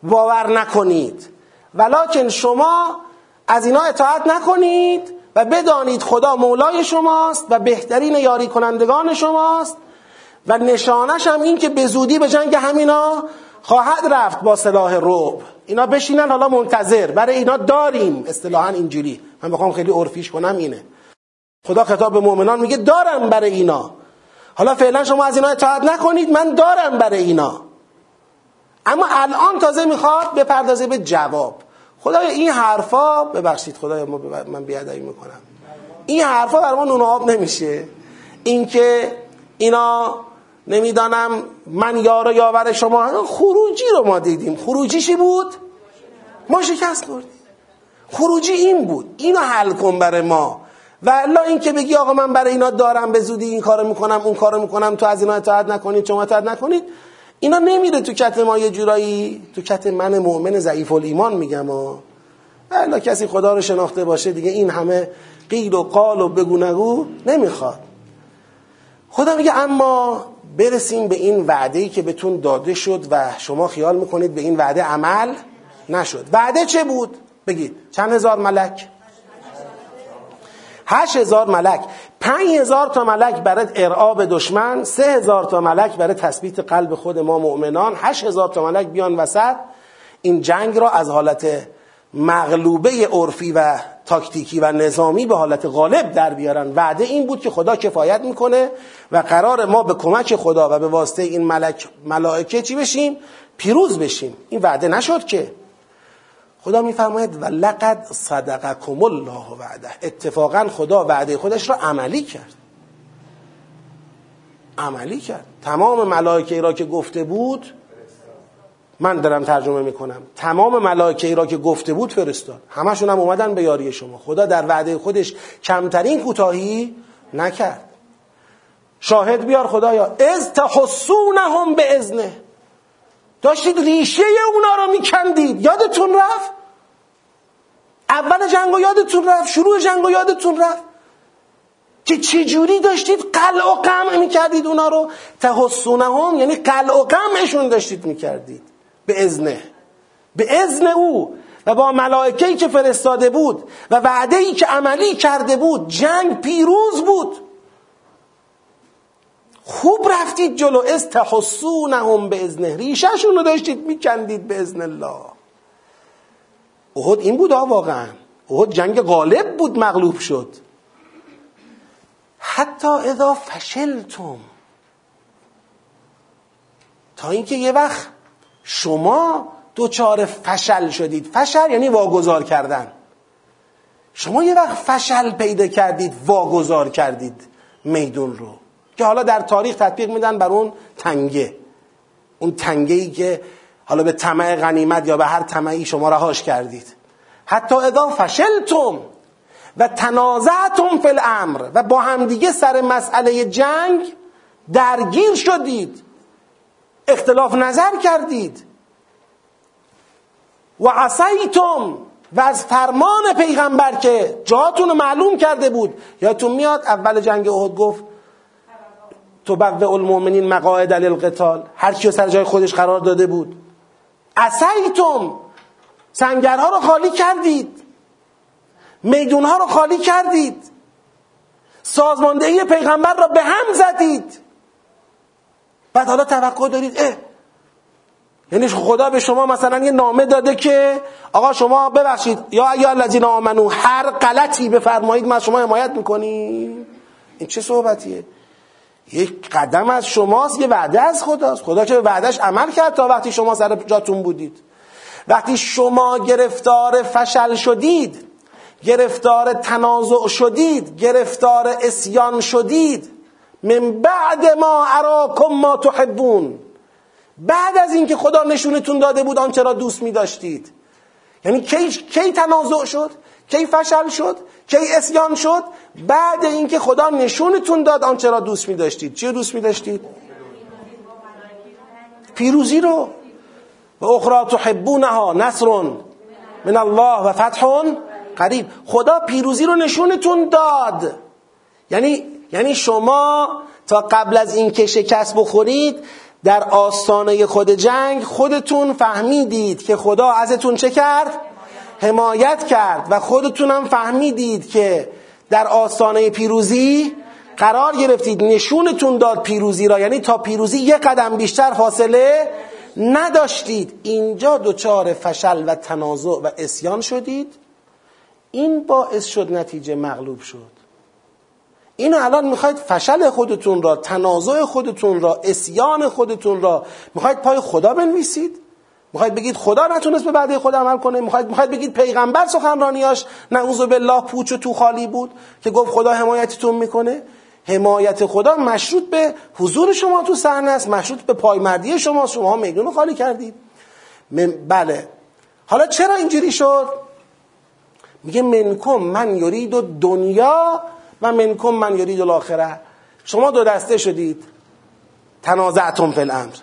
باور نکنید. ولکن شما از اینا اطاعت نکنید و بدانید خدا مولای شماست و بهترین یاری کنندگان شماست. و نشانش هم این که به زودی به جنگ همینا خواهد رفت با سلاح روب اینا بشینن حالا منتظر. برای اینا داریم. اصطلاحا اینجوری. من بخوام خیلی عرفیش کنم اینه. خدا خطاب به مؤمنان میگه دارم برای اینا. حالا فعلا شما از اینا اطاعت نکنید من دارم برای اینا. اما الان تازه می‌خواد بپردازه به جواب. خدای این حرفا ببخشید خدای من بیادایی می‌کنم. این حرفا بر ما آب نمیشه. اینکه اینا نمی‌دانم من یار و یاور شما خروجی رو ما دیدیم. خروجیشی بود؟ ما شکست خوردیم. خروجی این بود. اینو حل کن برای ما. و الا این که بگی آقا من برای اینا دارم به زودی این کارو می‌کنم اون کارو می‌کنم تو از اینا اطاعت نکنید شما اطاعت نکنید. اینا نمیره تو کت ما یه جورایی تو کت من مؤمن ضعیف الایمان میگم و الا کسی خدا رو شناخته باشه دیگه این همه قیل و قال و بگو نگو نمی‌خواد. خدا میگه اما برسیم به این وعده که بهتون داده شد و شما خیال می‌کنید به این وعده عمل نشد وعده چه بود؟ بگید چند هزار ملک؟ هشت هزار ملک پنج هزار تا ملک برای ارعاب دشمن سه هزار تا ملک برای تثبیت قلب خود ما مؤمنان هشت هزار تا ملک بیان وسط این جنگ را از حالت مغلوبه عرفی و تاکتیکی و نظامی به حالت غالب در بیارن. وعده این بود که خدا کفایت می‌کنه و قرار ما به کمک خدا و به واسطه این ملک ملائکه چی بشیم؟ پیروز بشیم. این وعده نشد که. خدا میفرماید و لقد صدقکم الله وعده. اتفاقا خدا وعده خودش را عملی کرد. عملی کرد. تمام ملائکه را که گفته بود من دارم ترجمه می‌کنم. تمام ملائکه را که گفته بود فرستاد. همشون هم اومدن به یاری شما. خدا در وعده خودش کمترین کوتاهی نکرد. شاهد بیار خدایا. از تحسونهم به ازنه داشتید ریشه اونا رو میکندید. یادتون رفت؟ اول جنگ و یادتون رفت؟ شروع جنگ و یادتون رفت؟ که چجوری داشتید قلع و قمع می‌کردید اونا رو؟ تحسونهم یعنی قلع و قمعشون داشتید می‌کردید. به ازنه به ازن او. و با ملائکه‌ای که فرستاده بود و وعده‌ای که عملی کرده بود جنگ پیروز بود. خوب رفتید جلو. از تحسونهم به ازنه ریشهشون رو داشتید میکندید به ازن الله. احد این بود واقعا. احد جنگ غالب بود مغلوب شد. حتی اذا فشلتم. تا اینکه یه وقت شما دوچار فشل شدید. فشل یعنی واگذار کردن. شما یه وقت فشل پیدا کردید واگذار کردید میدون رو. که حالا در تاریخ تطبیق میدن بر اون تنگه. اون تنگه ای که حالا به طمع غنیمت یا به هر طمعی شما رهاش کردید. حتی اذا فشلتم و تنازعتم فی الامر و با همدیگه سر مسئله جنگ درگیر شدید. اختلاف نظر کردید. و عصیتم و از فرمان پیغمبر که جاتون معلوم کرده بود. یادتون میاد اول جنگ احد گفت تو بوه المؤمنین مقاعد للقتال. هر کیو سر جای خودش قرار داده بود. عصیتم. سنگرها رو خالی کردید. میدونها رو خالی کردید. سازماندهی پیغمبر را به هم زدید. بعد حالا توقع دارید اه. یعنی خدا به شما مثلا یه نامه داده که آقا شما ببخشید یا یا الذین آمنو هر غلطی بفرمایید ما شما حمایت می‌کنیم. این چه صحبتیه؟ یک قدم از شماست یه وعده از خداست. خدا که وعدش عمل کرد تا وقتی شما سر جاتون بودید. وقتی شما گرفتار فشل شدید گرفتار تنازع شدید گرفتار اسیان شدید من بعد ما اراکم ما تحبون. بعد از اینکه خدا نشونتون داده بود آنچه را دوست می داشتید یعنی کی, کی تنازع شد؟ کی فشل شد؟ کی اسیان شد؟ بعد اینکه خدا نشونتون داد آنچه را دوست می داشتید چی دوست می داشتید؟ پیروزی رو. و اخرى تحبونها نصر من الله و فتح قریب. خدا پیروزی رو نشونتون داد. یعنی یعنی شما تا قبل از اینکه شکست بخورید در آستانه خود جنگ خودتون فهمیدید که خدا ازتون چه کرد؟ حمایت کرد و خودتونم فهمیدید که در آستانه پیروزی قرار گرفتید. نشونتون داد پیروزی را. یعنی تا پیروزی یک قدم بیشتر فاصله نداشتید. اینجا دچار فشل و تنازع و اسیان شدید. این باعث شد نتیجه مغلوب شد. اینو الان می‌خواید فشل خودتون را تنازع خودتون را اسیان خودتون را می‌خواید پای خدا بنویسید؟ می‌خواید بگید خدا نتونست به بعد خود عمل کنه؟ می‌خواید می‌خواید بگید پیغمبر سخنرانیاش نعوذ بالله پوچ و تو خالی بود که گفت خدا حمایتتون می‌کنه؟ حمایت خدا مشروط به حضور شما تو صحنه است مشروط به پایمردی شما. شما میدون خالی کردید. بله. حالا چرا اینجوری شد؟ میگه منکم من یرید و دنیا و منکم من یرید الاخره. شما دو دسته شدید. تنازعتون فی الامر.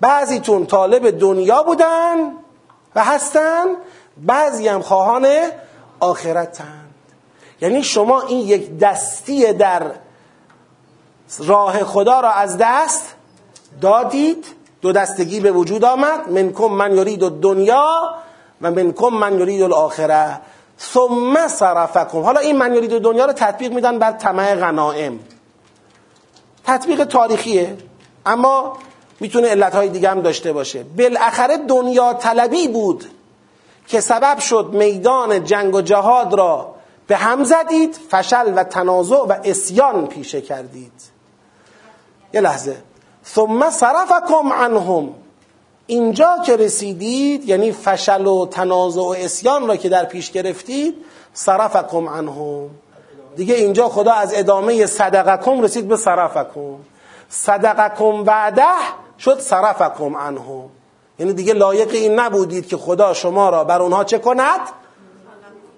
بعضیتون طالب دنیا بودن و هستن بعضی هم خواهان آخرتن. یعنی شما این یک دستی در راه خدا را از دست دادید. دو دستگی به وجود آمد. منکم من یرید دنیا و منکم من یرید الاخره. ثم صرفکم. حالا این من دنیا رو تطبیق میدن بر طمع غنائم. تطبیق تاریخیه اما می‌تونه علتهای دیگه هم داشته باشه. بالاخره دنیا طلبی بود که سبب شد میدان جنگ و جهاد را به هم زدید فشل و تنازع و اسیان پیشه کردید. یه لحظه. ثم صرفکم عنهم. اینجا که رسیدید یعنی فشل و تنازع و اسیان را که در پیش گرفتید صرفکم عنهم. دیگه اینجا خدا از ادامه صدقکم رسید به صرفکم. صدقکم بعده شد صرفکم عنهم. یعنی دیگه لایق این نبودید که خدا شما را بر اونها چه کند؟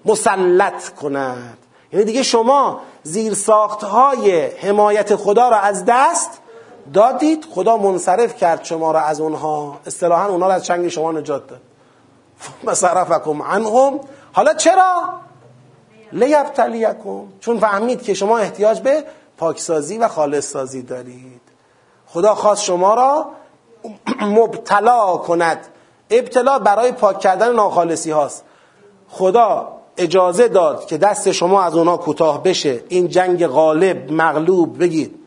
مسلط کند. یعنی دیگه شما زیر های حمایت خدا را از دست دادید خدا منصرف کرد شما را از اونها. اصطلاحا اونها را از چنگ شما نجات داد. مصرفکم عنهم. حالا چرا؟ لیبتلیکم. چون فهمید که شما احتیاج به پاکسازی و خالص سازی دارید. خدا خواست شما را مبتلا کند. ابتلا برای پاک کردن ناخالصی هاست. خدا اجازه داد که دست شما از اونا کوتاه بشه. این جنگ غالب مغلوب بگید.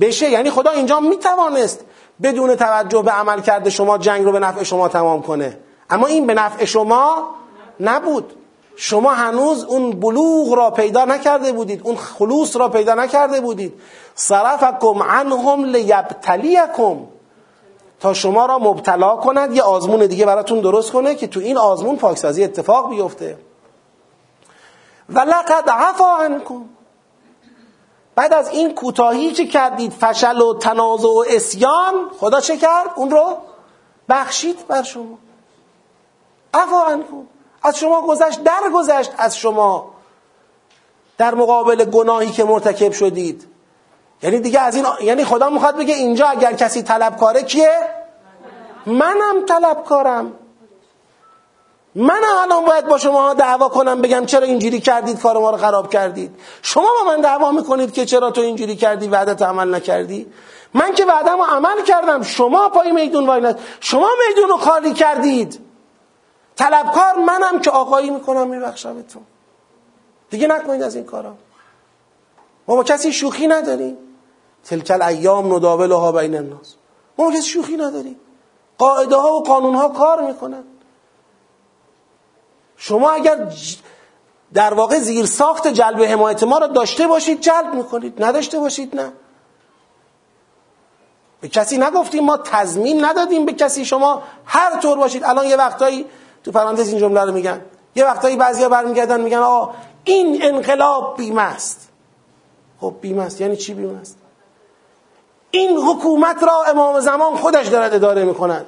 بشه یعنی خدا اینجا می‌توانست بدون توجه به عمل کرده شما جنگ رو به نفع شما تمام کنه. اما این به نفع شما نبود. شما هنوز اون بلوغ را پیدا نکرده بودید اون خلوص را پیدا نکرده بودید. صرفکم عنهم لیبتلیکم. تا شما را مبتلا کند یه آزمون دیگه براتون درست کنه که تو این آزمون پاکسازی اتفاق بیفته. و لقد عفا عنکم. بعد از این کوتاهی که کردید فشل و تنازع و اسیان خدا چه کرد؟ اون رو بخشید بر شما. عفا از شما گذشت درگذشت از شما. در مقابل گناهی که مرتکب شدید. یعنی دیگه از این یعنی خدا می‌خواد بگه اینجا اگر کسی طلبکاره کیه؟ منم طلبکارم. من الان باید با شما دعوا کنم بگم چرا اینجوری کردید کار ما رو خراب کردید. شما با من دعوا می‌کنید که چرا تو اینجوری کردی وعدت عمل نکردی؟ من که وعدم عمل کردم شما پای میدون وای شما میدون رو خالی کردید. طلبکار منم که آقایی می‌کنم میبخشمتون دیگه نکنید از این کارا. ما با کسی شوخی نداریم. تلکل ایام نداولها بین الناس. ما با کسی شوخی نداریم. قاعده ها و قانون ها کار می‌کنن. شما اگر در واقع زیر ساخت جلب حمایت ما را داشته باشید جلب می‌کنید. نداشته باشید نه. به کسی نگفتیم ما تضمین ندادیم به کسی. شما هر طور باشید. الان یه وقتایی تو پرانتز این جمله رو میگن. یه وقتایی بعضیا برمیگردن میگن آ این انقلاب بیمه است خب بیمه است یعنی چی بیمه است این حکومت را امام زمان خودش دارد اداره می‌کند.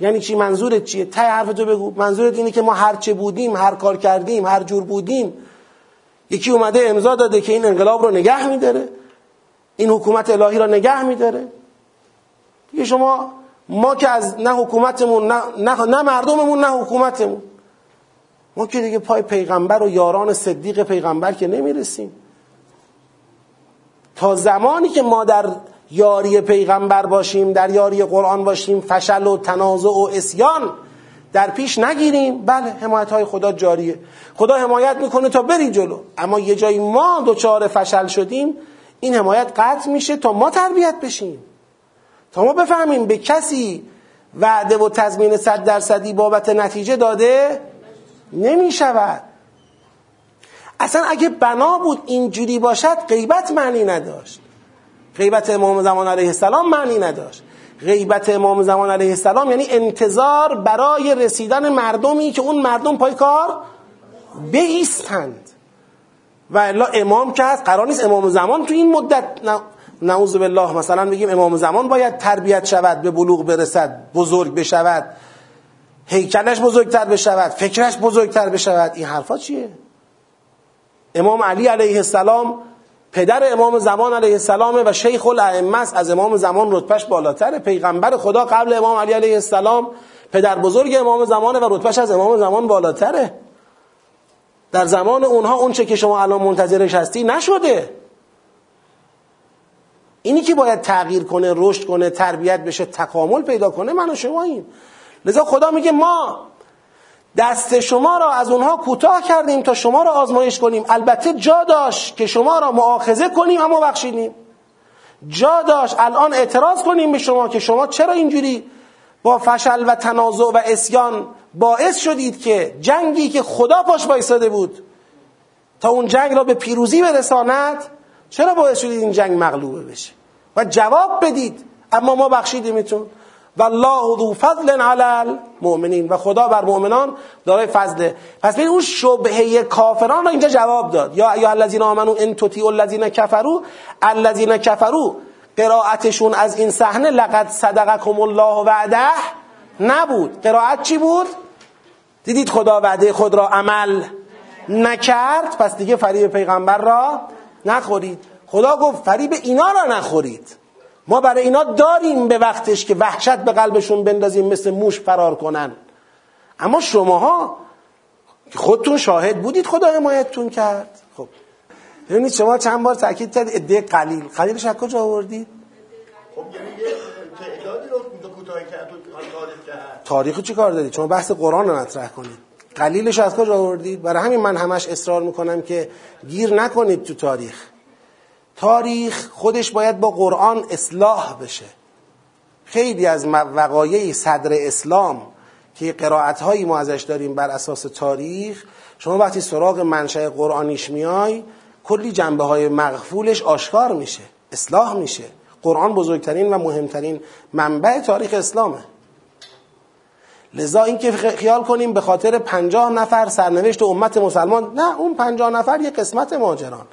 یعنی چی منظورت چیه؟ ته حرف تو بگو. منظورت اینه که ما هر چه بودیم هر کار کردیم هر جور بودیم یکی اومده امضا داده که این انقلاب رو نگه میداره. این حکومت الهی را نگه میداره. دیگه شما ما که از نه حکومتمون نه, نه, نه مردممون نه حکومتمون. ما که دیگه پای پیغمبر و یاران صدیق پیغمبر که نمی‌رسیم. تا زمانی که ما در یاری پیغمبر باشیم در یاری قرآن باشیم فشل و تنازع و اسیان در پیش نگیریم. بله حمایت های خدا جاریه. خدا حمایت می‌کنه تا بری جلو. اما یه جایی ما دوچار فشل شدیم این حمایت قطع میشه تا ما تربیت بشیم. تا ما بفهمیم به کسی وعده و تضمین صد درصدی بابت نتیجه داده نمی‌شود. اصلا اگه بنا بود اینجوری باشد غیبت معنی نداشت. غیبت امام زمان علیه السلام معنی نداشت. غیبت امام زمان علیه السلام یعنی انتظار برای رسیدن مردمی که اون مردم پای کار بیستند. و الا امام که هست قرار نیست امام زمان تو این مدت نعوذ بالله مثلا بگیم امام زمان باید تربیت شود به بلوغ برسد بزرگ بشود هیکلش بزرگتر بشود فکرش بزرگتر بشود. این حرفا چیه؟ امام علی علیه السلام پدر امام زمان علیه السلام و شیخ الائمه از امام زمان رتبهش بالاتره. پیغمبر خدا قبل امام علی علیه السلام پدر بزرگ امام زمانه و رتبهش از امام زمان بالاتره. در زمان اونها اون چه که شما الان منتظرش هستی نشده. اینی که باید تغییر کنه رشد کنه تربیت بشه تکامل پیدا کنه من و شما این لذا خدا میگه ما دست شما را از اونها کوتاه کردیم تا شما را آزمایش کنیم. البته جا داشت که شما را معاخذه کنیم اما بخشیدیم. جا داشت الان اعتراض کنیم به شما که شما چرا اینجوری با فشل و تنازع و اسیان باعث شدید که جنگی که خدا پاش بایستاده بود تا اون جنگ را به پیروزی برساند؟ چرا باعث شدید این جنگ مغلوبه بشه؟ و جواب بدید. اما ما بخشیدیمتون. والله ذو فضل علی المؤمنین. و خدا بر مؤمنان دارای فضله. پس ببین اون شبهه کافران را اینجا جواب داد. یا ایها الذین آمنو ان تطیعوا الذین کفروا الذین کفروا قرائتشون از این صحنه لقد صدقکم الله وعده نبود. قرائت چی بود؟ دیدید خدا وعده خود را عمل نکرد پس دیگه فریب پیغمبر را نخورید. خدا گفت فریب اینا را نخورید. ما برای اینا داریم به وقتش که وحشت به قلبشون بندازیم مثل موش فرار کنن. اما شماها خودتون شاهد بودید خدا حمایتتون کرد. خب. ببینید شما چند بار تاکید کردید عده قلیل. قلیلش از کجا آوردید؟ خب یعنی تعدادی رو کوتاه کرد تاریخ چی کار دادید شما بحث قرآن رو مطرح کنید. قلیلش از کجا آوردید؟ برای همین من همش اصرار می‌کنم که گیر نکنید تو تاریخ. تاریخ خودش باید با قرآن اصلاح بشه. خیلی از وقایع صدر اسلام که قرائت هایی ما ازش داریم بر اساس تاریخ شما وقتی سراغ منشأ قرآنیش میای کلی جنبه های مغفولش آشکار میشه اصلاح میشه. قرآن بزرگترین و مهمترین منبع تاریخ اسلامه. لذا اینکه خیال کنیم به خاطر پنجاه نفر سرنوشت امت مسلمان نه اون پنجاه نفر یه قسمت ماجران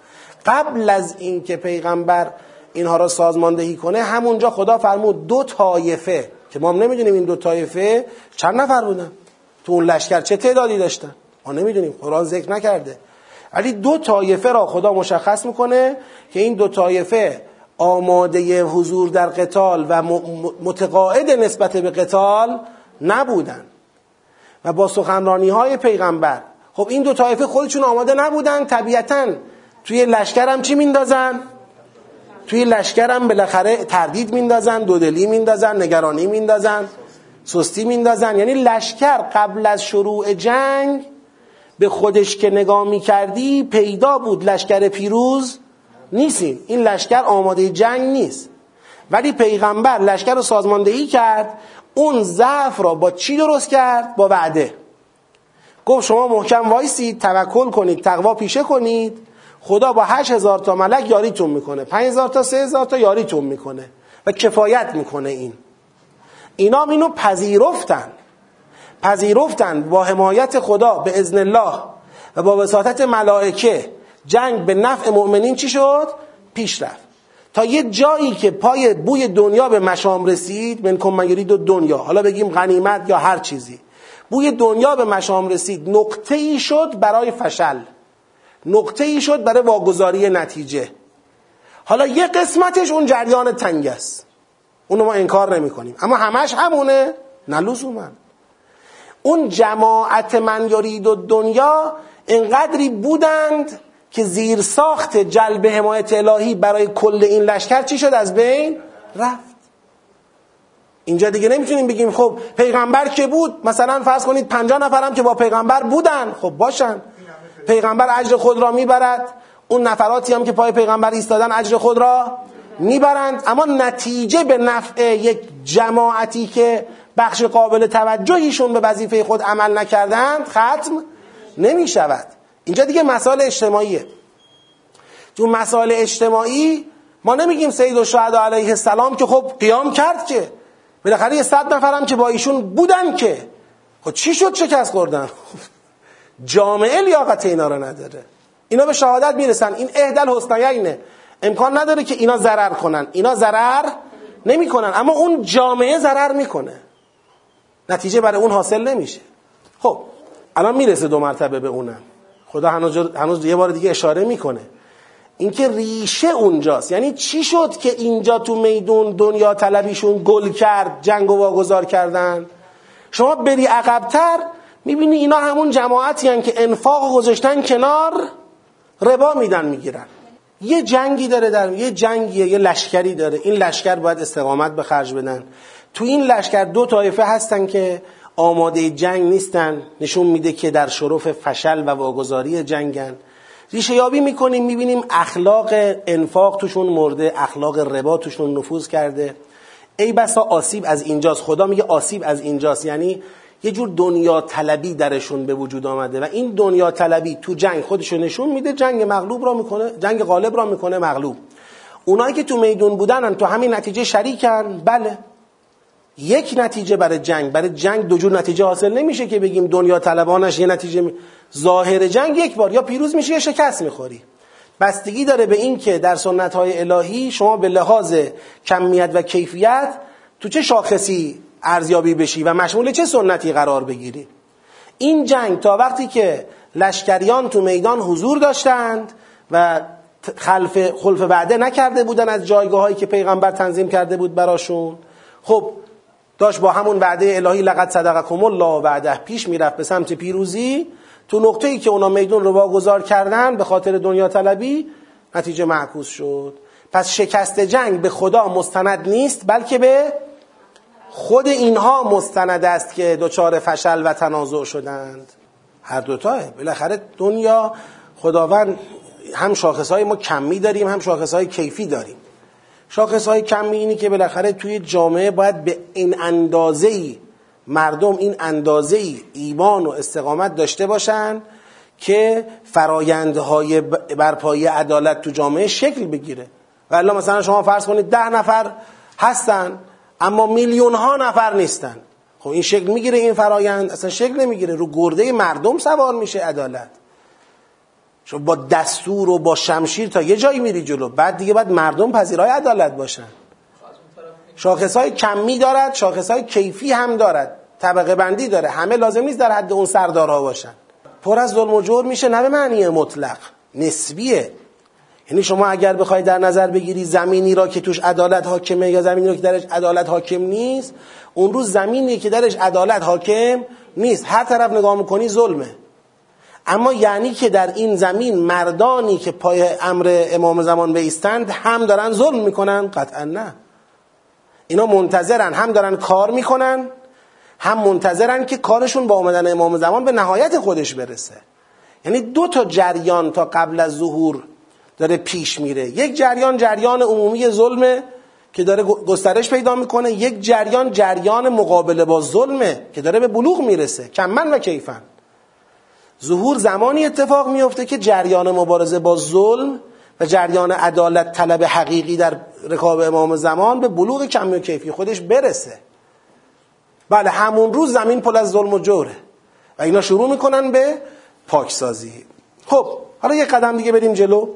قبل از اینکه پیغمبر اینها را سازماندهی کنه همونجا خدا فرمود دو طایفه که ما هم نمی‌دونیم این دو طایفه چند نفر بودن؟ تو اون لشکر چه تعدادی داشتن؟ ما نمی‌دونیم قرآن ذکر نکرده. ولی دو طایفه را خدا مشخص می‌کنه که این دو طایفه آماده حضور در قتال و متقاعد نسبت به قتال نبودن. و با سخنرانی های پیغمبر خب این دو طایفه خودشون آماده نبودن طبیعتاً توی لشکرم چی میندازن؟ توی لشکرم بالاخره تردید میندازن دودلی میندازن نگرانی میندازن سستی میندازن. یعنی لشکر قبل از شروع جنگ به خودش که نگاه می‌کردی پیدا بود. لشکر پیروز نیستیم. این لشکر آماده جنگ نیست. ولی پیغمبر لشکر رو سازماندهی کرد. اون ضعف را با چی درست کرد؟ با وعده. گفت شما محکم وایسید توکل کنید تقوا پیشه کنید. خدا با هشت هزار تا ملک یاریتون می‌کنه. هزار تا سه هزار تا یاریتون می‌کنه. و کفایت می‌کنه این. اینا اینو پذیرفتن. پذیرفتن با حمایت خدا به ازن الله و با وساطت ملائکه. جنگ به نفع مؤمنین چی شد؟ پیش رفت. تا یه جایی که پای بوی دنیا به مشام رسید من کن و دنیا. حالا بگیم غنیمت یا هر چیزی. بوی دنیا به مشام رسید. نقطه ای شد برای فشل. نقطه ای شد برای واگذاری نتیجه. حالا یه قسمتش اون جریان تنگ است. اونو ما انکار نمی کنیم اما همش همونه نه لزوما. اون جماعت من یارید و دنیا انقدری بودند که زیر ساخت جلب حمایت الهی برای کل این لشکر چی شد از بین؟ رفت. اینجا دیگه نمی‌تونیم بگیم خب پیغمبر که بود؟ مثلا فرض کنید پنجاه نفرم که با پیغمبر بودن خب باشن. پیغمبر اجر خود را می‌برد. اون نفراتی هم که پای پیغمبر ایستادن اجر خود را می‌برند. اما نتیجه به نفع یک جماعتی که بخش قابل توجهیشون به وظیفه خود عمل نکردند ختم نمی شود اینجا دیگه مسائل اجتماعیه. تو مسائل اجتماعی ما نمیگیم سید و شهد علیه السلام که خب قیام کرد که. بالاخره یه صد نفرم که با ایشون بودن که. خب چی شد شکست خوردن؟ جامعه لیاقت اینا رو نداره. اینا به شهادت می‌رسن. این اهدل حسنیینه. امکان نداره که اینا ضرر کنن. اینا ضرر نمی‌کنن. اما اون جامعه ضرر می‌کنه. نتیجه برای اون حاصل نمیشه. خب الان می‌رسه دو مرتبه به اونم. خدا هنوز, هنوز یه بار دیگه اشاره می‌کنه. اینکه ریشه اونجاست. یعنی چی شد که اینجا تو میدون دنیا طلبیشون گل کرد جنگ و واگذار کردن؟ شما بری عقبتر می‌بینی اینا همون جماعتی هن که انفاق گذاشتن کنار ربا میدن می‌گیرن. یه جنگی داره در یه جنگیه یه لشکری داره. این لشکر باید استقامت به خرج بدن. تو این لشکر دو طایفه هستن که آماده جنگ نیستن. نشون میده که در شرف فشل و واگذاری جنگن. ریشه یابی می‌کنیم می‌بینیم اخلاق انفاق توشون مرده اخلاق ربا توشون نفوذ کرده. ای بسا آسیب از اینجاست. خدا میگه آسیب از اینجاست. یعنی یه جور دنیا طلبی درشون به وجود آمده و این دنیا طلبی تو جنگ خودشون نشون میده جنگ مغلوب را می‌کنه جنگ غالب را می‌کنه مغلوب. اونایی که تو میدون بودن تو همین نتیجه شریکن بله. یک نتیجه برای جنگ برای جنگ دو جور نتیجه حاصل نمیشه که بگیم دنیا طلبانش یه نتیجه می... ظاهر جنگ یک بار یا پیروز میشه یا شکست می‌خوری. بستگی داره به این که در سنت های الهی شما به لحاظ کمیت و کیفیت تو چه شاخصی ارزیابی بشی و مشمول چه سنتی قرار بگیری؟ این جنگ تا وقتی که لشکریان تو میدان حضور داشتند و خلف خلف وعده نکرده بودن از جایگاه هایی که پیغمبر تنظیم کرده بود براشون. خب داشت با همون وعده الهی لقد صدقکم الله وعده پیش می‌رفت به سمت پیروزی. تو نقطه ای که اونا میدون رو واگذار کردن به خاطر دنیا طلبی نتیجه معکوس شد. پس شکست جنگ به خدا مستند نیست بلکه به خود اینها مستند است که دچار فشل و تنازع شدند. هر دوتاه. بالاخره دنیا خداوند هم شاخص های ما کمی داریم هم شاخص های کیفی داریم. شاخص های کمی اینی که بالاخره توی جامعه باید به این اندازه ای مردم این اندازه ای ایمان و استقامت داشته باشن که فرایندهای برپایی عدالت تو جامعه شکل بگیره. و مثلا شما فرض کنید ده نفر هستن. اما میلیون ها نفر نیستن. خب این شکل می‌گیره این فرایند اصلا شکل نمی‌گیره. رو گرده مردم سوار میشه عدالت. شما با دستور و با شمشیر تا یه جایی میری جلو. بعد دیگه بعد مردم پذیرای عدالت باشن. شاخص های کمی دارد شاخص های کیفی هم دارد. طبقه بندی داره. همه لازم نیست در حد اون سردارها باشن. پر از ظلم و جور میشه. نه به معنی مطلق. نسبیه. یعنی شما اگر بخواید در نظر بگیری زمینی را که توش عدالت حاکمه یا زمینی را که درش عدالت حاکم نیست اون روز زمینی که درش عدالت حاکم نیست. هر طرف نگاه می‌کنی ظلمه. اما یعنی که در این زمین مردانی که پای امر امام زمان بیستند هم دارن ظلم می‌کنن؟ قطعا نه. اینا منتظرن. هم دارن کار می‌کنن هم منتظرن که کارشون با آمدن امام زمان به نهایت خودش برسه. یعنی دو تا جریان تا قبل از ظهور داره پیش میره. یک جریان جریان عمومی ظلمه که داره گسترش پیدا می‌کنه. یک جریان جریان مقابله با ظلمه که داره به بلوغ می‌رسه. کمن و کیفن. ظهور زمانی اتفاق میفته که جریان مبارزه با ظلم و جریان عدالت طلب حقیقی در رکاب امام زمان به بلوغ کمی و کیفی خودش برسه. بله همون روز زمین پر از ظلم و جوره و اینا شروع می‌کنن به پاکسازی. خب حالا یه قدم دیگه بریم جلو.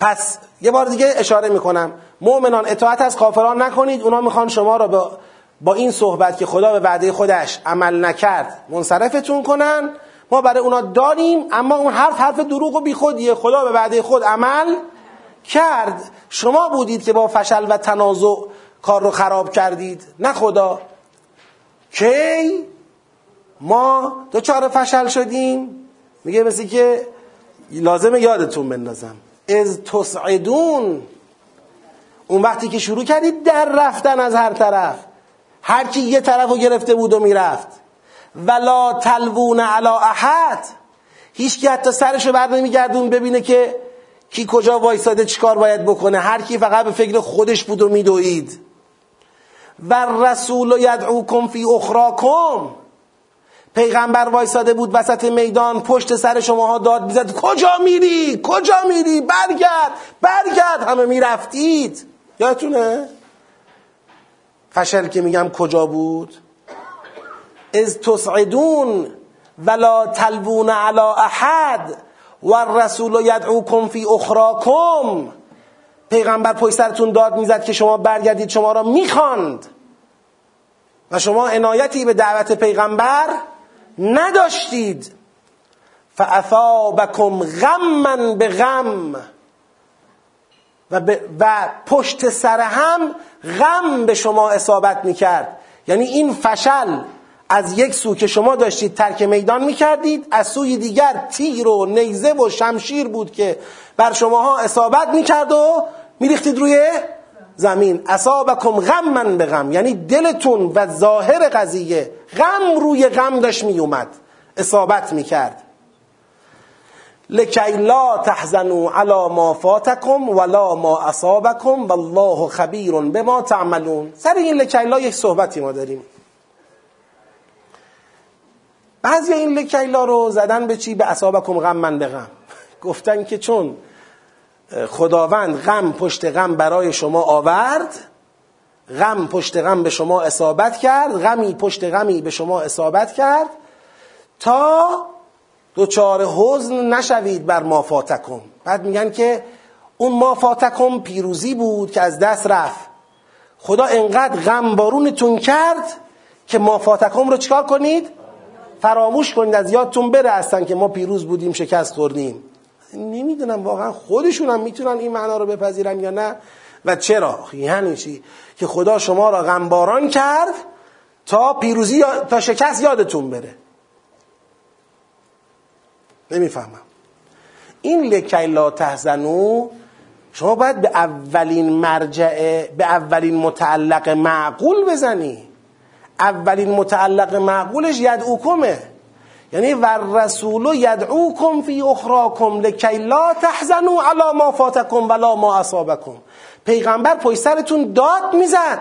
پس یه بار دیگه اشاره می‌کنم. مؤمنان اطاعت از کافران نکنید. اونا می‌خوان شما را با, با این صحبت که خدا به وعده خودش عمل نکرد منصرفتون کنن. ما برای اونا داریم اما اون حرف حرف دروغ و بیخودیه. خدا به وعده خود عمل کرد. شما بودید که با فشل و تنازع کار رو خراب کردید. نه خدا. کی؟ ما دوچار فشل شدیم؟ میگه مثل که لازمه یادتون بندازم. از تصعدون. اون وقتی که شروع کردید در رفتن از هر طرف. هر کی یه طرف رو گرفته بود و می‌رفت. ولا تلوون علا احد. هیچ کی حتی سرشو بر نمیگردون ببینه که کی کجا وایساده چیکار باید بکنه. هر کی فقط به فکر خودش بود و میدوید. و رسول یدعوکم فی اخراکم. پیغمبر وایساده بود وسط میدان پشت سر شماها داد می‌زد. کجا میری؟ کجا میری؟ برگرد! برگرد! همه می‌رفتید. یادتونه؟ فشل که میگم کجا بود؟ از تسعدون ولا تلوون علی احد و رسول یدعوکم فی اخراکم. پیغمبر پشت سرتون داد می‌زد که شما برگردید شما را می‌خواند. و شما عنایتی به دعوت پیغمبر نداشتید. فاثابکم غما به غم و, و پشت سر هم غم به شما اصابت می‌کرد. یعنی این فشل از یک سو که شما داشتید ترک میدان می‌کردید از سوی دیگر تیر و نیزه و شمشیر بود که بر شماها اصابت می‌کرد و میریختید روی زمین. اصابکم غم به غم یعنی دلتون و ظاهر قضیه غم روی غم داشت میومد اصابت می‌کرد. لکی لا تحزنوا علی ما فاتکم ولا ما اصابکم والله خبیر بما تعملون. سر این لکی لا یک صحبتی ما داریم. بعضی این لکیلا رو زدن به چی؟ به اصابکم غم من به غم. گفتن که چون خداوند غم پشت غم برای شما آورد غم پشت غم به شما اصابت کرد غمی پشت غمی به شما اصابت کرد تا دوچار حزن نشوید بر ما فاتکم. بعد میگن که اون ما فاتکم پیروزی بود که از دست رفت. خدا انقدر غم بارونتون کرد که ما فاتکم رو چکار کنید؟ فراموش کنید از یادتون بره هستن که ما پیروز بودیم شکست خوردیم. نمی‌دونم واقعا خودشون هم می‌تونن این معنا رو بپذیرن یا نه. و چرا؟ یعنی چی؟ که خدا شما را غمباران کرد تا پیروزی تا شکست یادتون بره. نمی‌فهمم. این لکی لا تحزنو شما باید به اولین مرجع به اولین متعلق معقول بزنی. اولین متعلق معقولش یدعوکمه. یعنی و رسول یدعوکم فی اخراکم لکی لا تحزنوا علی ما فاتکم ولا ما اصابکم. پیغمبر پشت سرتون داد می‌زد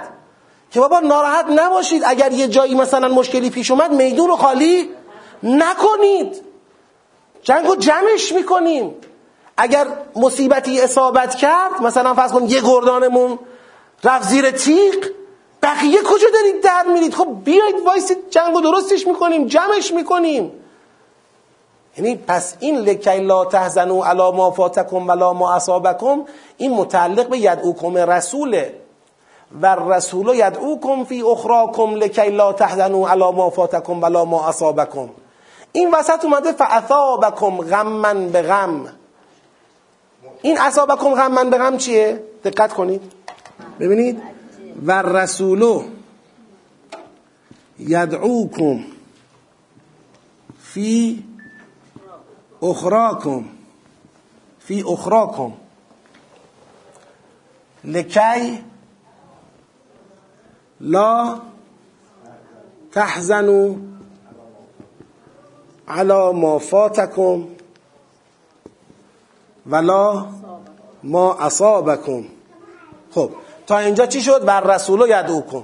که بابا ناراحت نباشید اگر یه جایی مثلا مشکلی پیش اومد میدون رو خالی نکنید. جنگو جمعش می‌کنیم. اگر مصیبتی اصابت کرد مثلا فرض کن یه گردانمون رفت زیر تیغ بقیه کجا دارید در میرید؟ خب بیایید وایسید جنگو درستش می‌کنیم جمعش می‌کنیم. یعنی پس این لکی لا تحزنوا علی ما فاتکم ولا ما اصابکم این متعلق به یدعوکم رسوله. و رسول یدعوکم فی اخراکم لکی لا تحزنوا علی ما فاتکم ولا ما اصابکم. این وسط اومده فاثابکم غما به غم. این اصابکم غما به غم چیه؟ دقت کنید. ببینید. و رسول یدعوکم فی اخراکم فی اخراکم. لکی لا تحزنوا على ما فاتكم ولا ما اصابكم خب تا اینجا چی شد؟ بر رسول و یدعوکم.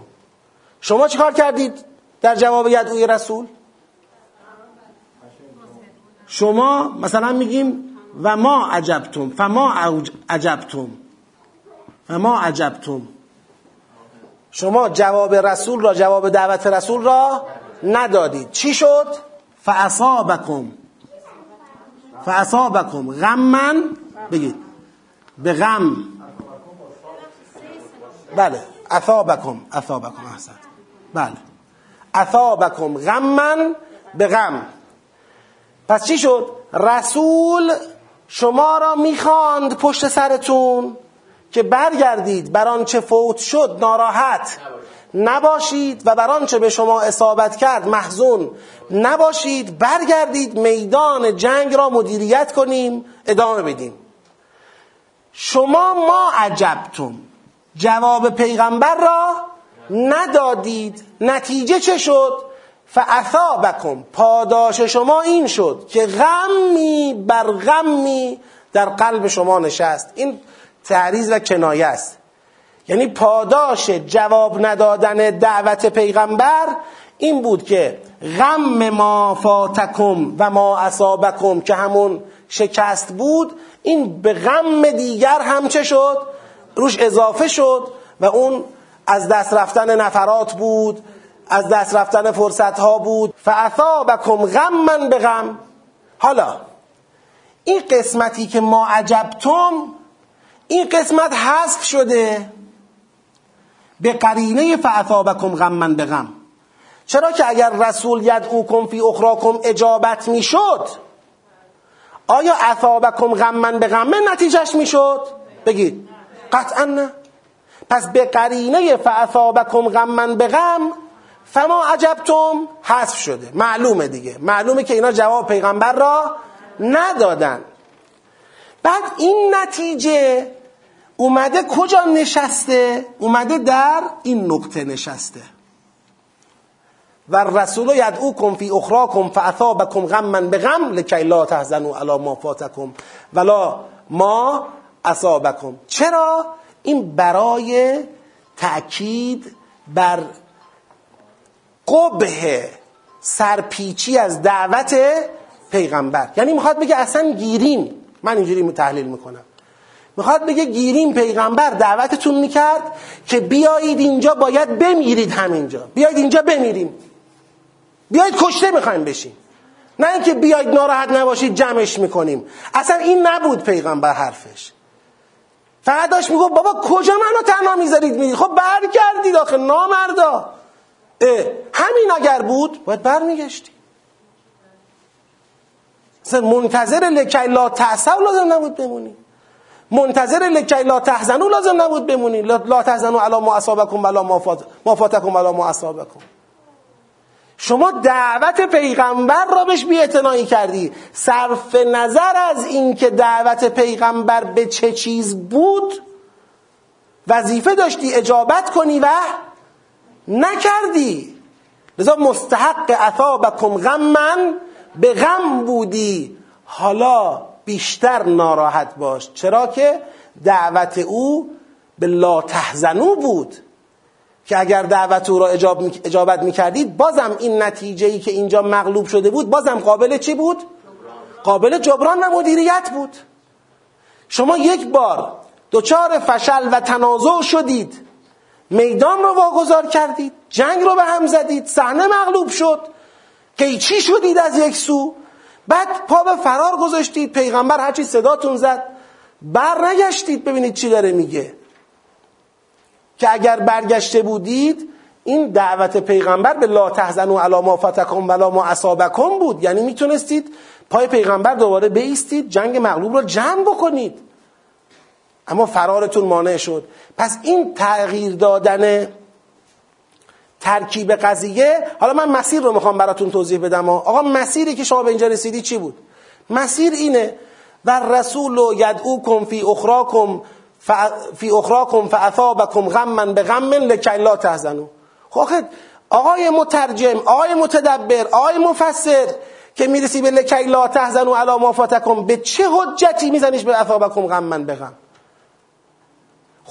شما چیکار کردید در جواب یدعوی رسول؟ شما مثلا میگیم و ما عجبتم فما عجبتم. فما عجبتم. شما جواب رسول را جواب دعوت رسول را ندادید. چی شد؟ فاصابکم. فاصابکم. غمن بگید. به غم. بله. اثابکم اثابکم احسن. بله. اثابکم غمن به غم. پس چی شد؟ رسول شما را می‌خواند پشت سرتون که برگردید بر آنچه فوت شد ناراحت. نباشید و بر آنچه به شما اصابت کرد محزون. نباشید برگردید میدان جنگ را مدیریت کنیم ادامه بدیم. شما ما عجبتم. جواب پیغمبر را ندادید. نتیجه چه شد؟ فاثابکم پاداش شما این شد که غمی بر غمی در قلب شما نشست. این تعریض و کنایه است. یعنی پاداش جواب ندادن دعوت پیغمبر این بود که غم ما فاتکم و ما اصابکم که همون شکست بود این به غم دیگر هم چه شد؟ روش اضافه شد و اون از دست رفتن نفرات بود. از دست رفتن فرصت ها بود. فاثابکم غما به غم حالا این قسمتی که ما عجبتم این قسمت حذف شده به قرینه فاثابکم غما به غم چرا که اگر رسول یدعوکم فی اخراکم اجابت می‌شد آیا اثابکم غما به غم نتیجهش می‌شد؟ بگید. قطعا نه. پس به قرینه فاثابکم غما به غم فما عجبتم؟ حذف شده. معلومه دیگه. معلومه که اینا جواب پیغمبر را ندادن. بعد این نتیجه اومده کجا نشسته؟ اومده در این نقطه نشسته. و رسول یدعوکم فی اخراکم فاثابکم به غم لکی لا تحزنوا علی ما فاتکم ولا ما اصابکم. چرا؟ این برای تأکید بر قبه سرپیچی از دعوت پیغمبر. یعنی می‌خواد بگه اصلا گیریم. من اینجوری تحلیل می‌کنم. می‌خواد بگه گیریم پیغمبر. دعوتتون می‌کرد که بیایید اینجا باید بمیرید همینجا. بیایید اینجا بمیریم. بیایید کشته می‌خوایم بشیم. نه اینکه بیایید ناراحت نباشید جمعش می‌کنیم. اصلا این نبود پیغمبر حرفش. فقط داشت میگو بابا کجا منو تنها می‌ذارید میرید خب برگردید آخه نامردا. همین اگر بود باید برمیگشتی منتظر لکی لا تحسو لازم نبود بمونی. منتظر لکی لا تحزنو لازم نبود بمونی. لا تحزنو علا ما اصابکم ولا ما فاتکم ولا ما اصابکم. شما دعوت پیغمبر را بهش بی کردی. صرف نظر از اینکه دعوت پیغمبر به چه چیز بود وظیفه داشتی اجابت کنی و نکردی. لذا مستحق اثابکم غمن به غم بودی. حالا بیشتر ناراحت باش. چرا که دعوت او به لا تحزنو بود. که اگر دعوت او را اجابت می‌کردید بازم این نتیجه ای که اینجا مغلوب شده بود بازم قابل چی بود؟ قابل جبران و مدیریت بود. شما یک بار دچار فشل و تنازع شدید. میدان رو واگذار کردید جنگ رو به هم زدید صحنه مغلوب شد. چی شدید از یک سو؟ بعد پا به فرار گذاشتید پیغمبر هرچی صداتون زد. بر نگشتید ببینید چی داره میگه. که اگر برگشته بودید این دعوت پیغمبر به لا تحزنوا علی ما فتکم ولا ما اصابکم بود. یعنی می‌تونستید پای پیغمبر دوباره بیستید جنگ مغلوب رو جمع بکنید. اما فرارتون مانع شد. پس این تغییر دادن ترکیب قضیه حالا من مسیر رو می‌خوام براتون توضیح بدم. آقا مسیری که شما به اینجا رسیدی چی بود؟ مسیر اینه و رسول و یدعوکم فی اخراکم فی اخراکم فاثابکم غما به غم لکی لا تحزنوا خب آقای مترجم آقای متدبر آقای مفسر که می‌رسی به لکی لا تحزنوا علی ما به چه حجتی میزنیش به اثابکم غما به غم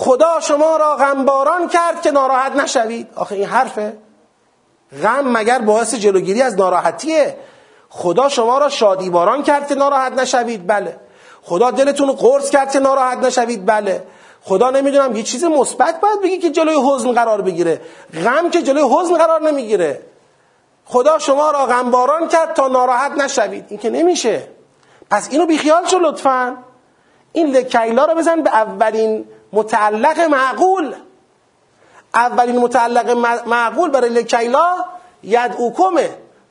خدا شما را غمباران کرد که ناراحت نشوید. آخه این حرفه. غم مگر باعث جلوگیری از ناراحتیه؟ خدا شما را شادی باران کرد که ناراحت نشوید. بله. خدا دلتون رو قرص کرد که ناراحت نشوید. بله. خدا نمی‌دونم یه چیز مثبت باید بگی که جلوی حزن قرار بگیره. غم که جلوی حزن قرار نمی‌گیره. خدا شما را غمباران کرد تا ناراحت نشوید. این که نمیشه. پس اینو بیخیال شو لطفا. این لکیلا رو بزن به اولین متعلق معقول. اولین متعلق معقول برای لکیلا یدعوکمه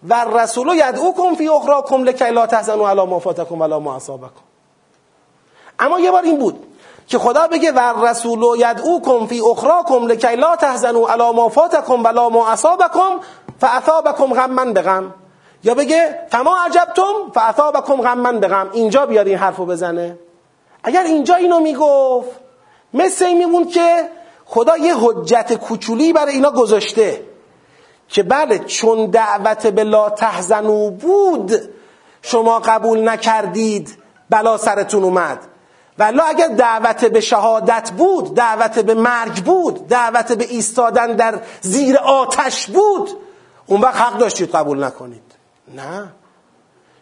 و رسولو یدعوکم فی اخراکم لکیلا تحزنوا علی ما فاتکم ولا ما اصابکم. اما یه بار این بود که خدا بگه و رسول یدعوکم فی اخراکم لکی لا تحزنوا علی ما فاتکم ولا ما اصابکم فاثابکم غما بغم. یا بگه فما عجبتم فاثابکم غما بغم. اینجا بیاد این حرفو بزنه. اگر اینجا اینو می‌گفت مثل این میمون که خدا یه حجت کوچولی برای اینا گذاشته که بله چون دعوت به لا تحزنو بود شما قبول نکردید بلا سرتون اومد. ولی اگر دعوت به شهادت بود دعوت به مرگ بود دعوت به ایستادن در زیر آتش بود اون وقت حق داشتید قبول نکنید. نه.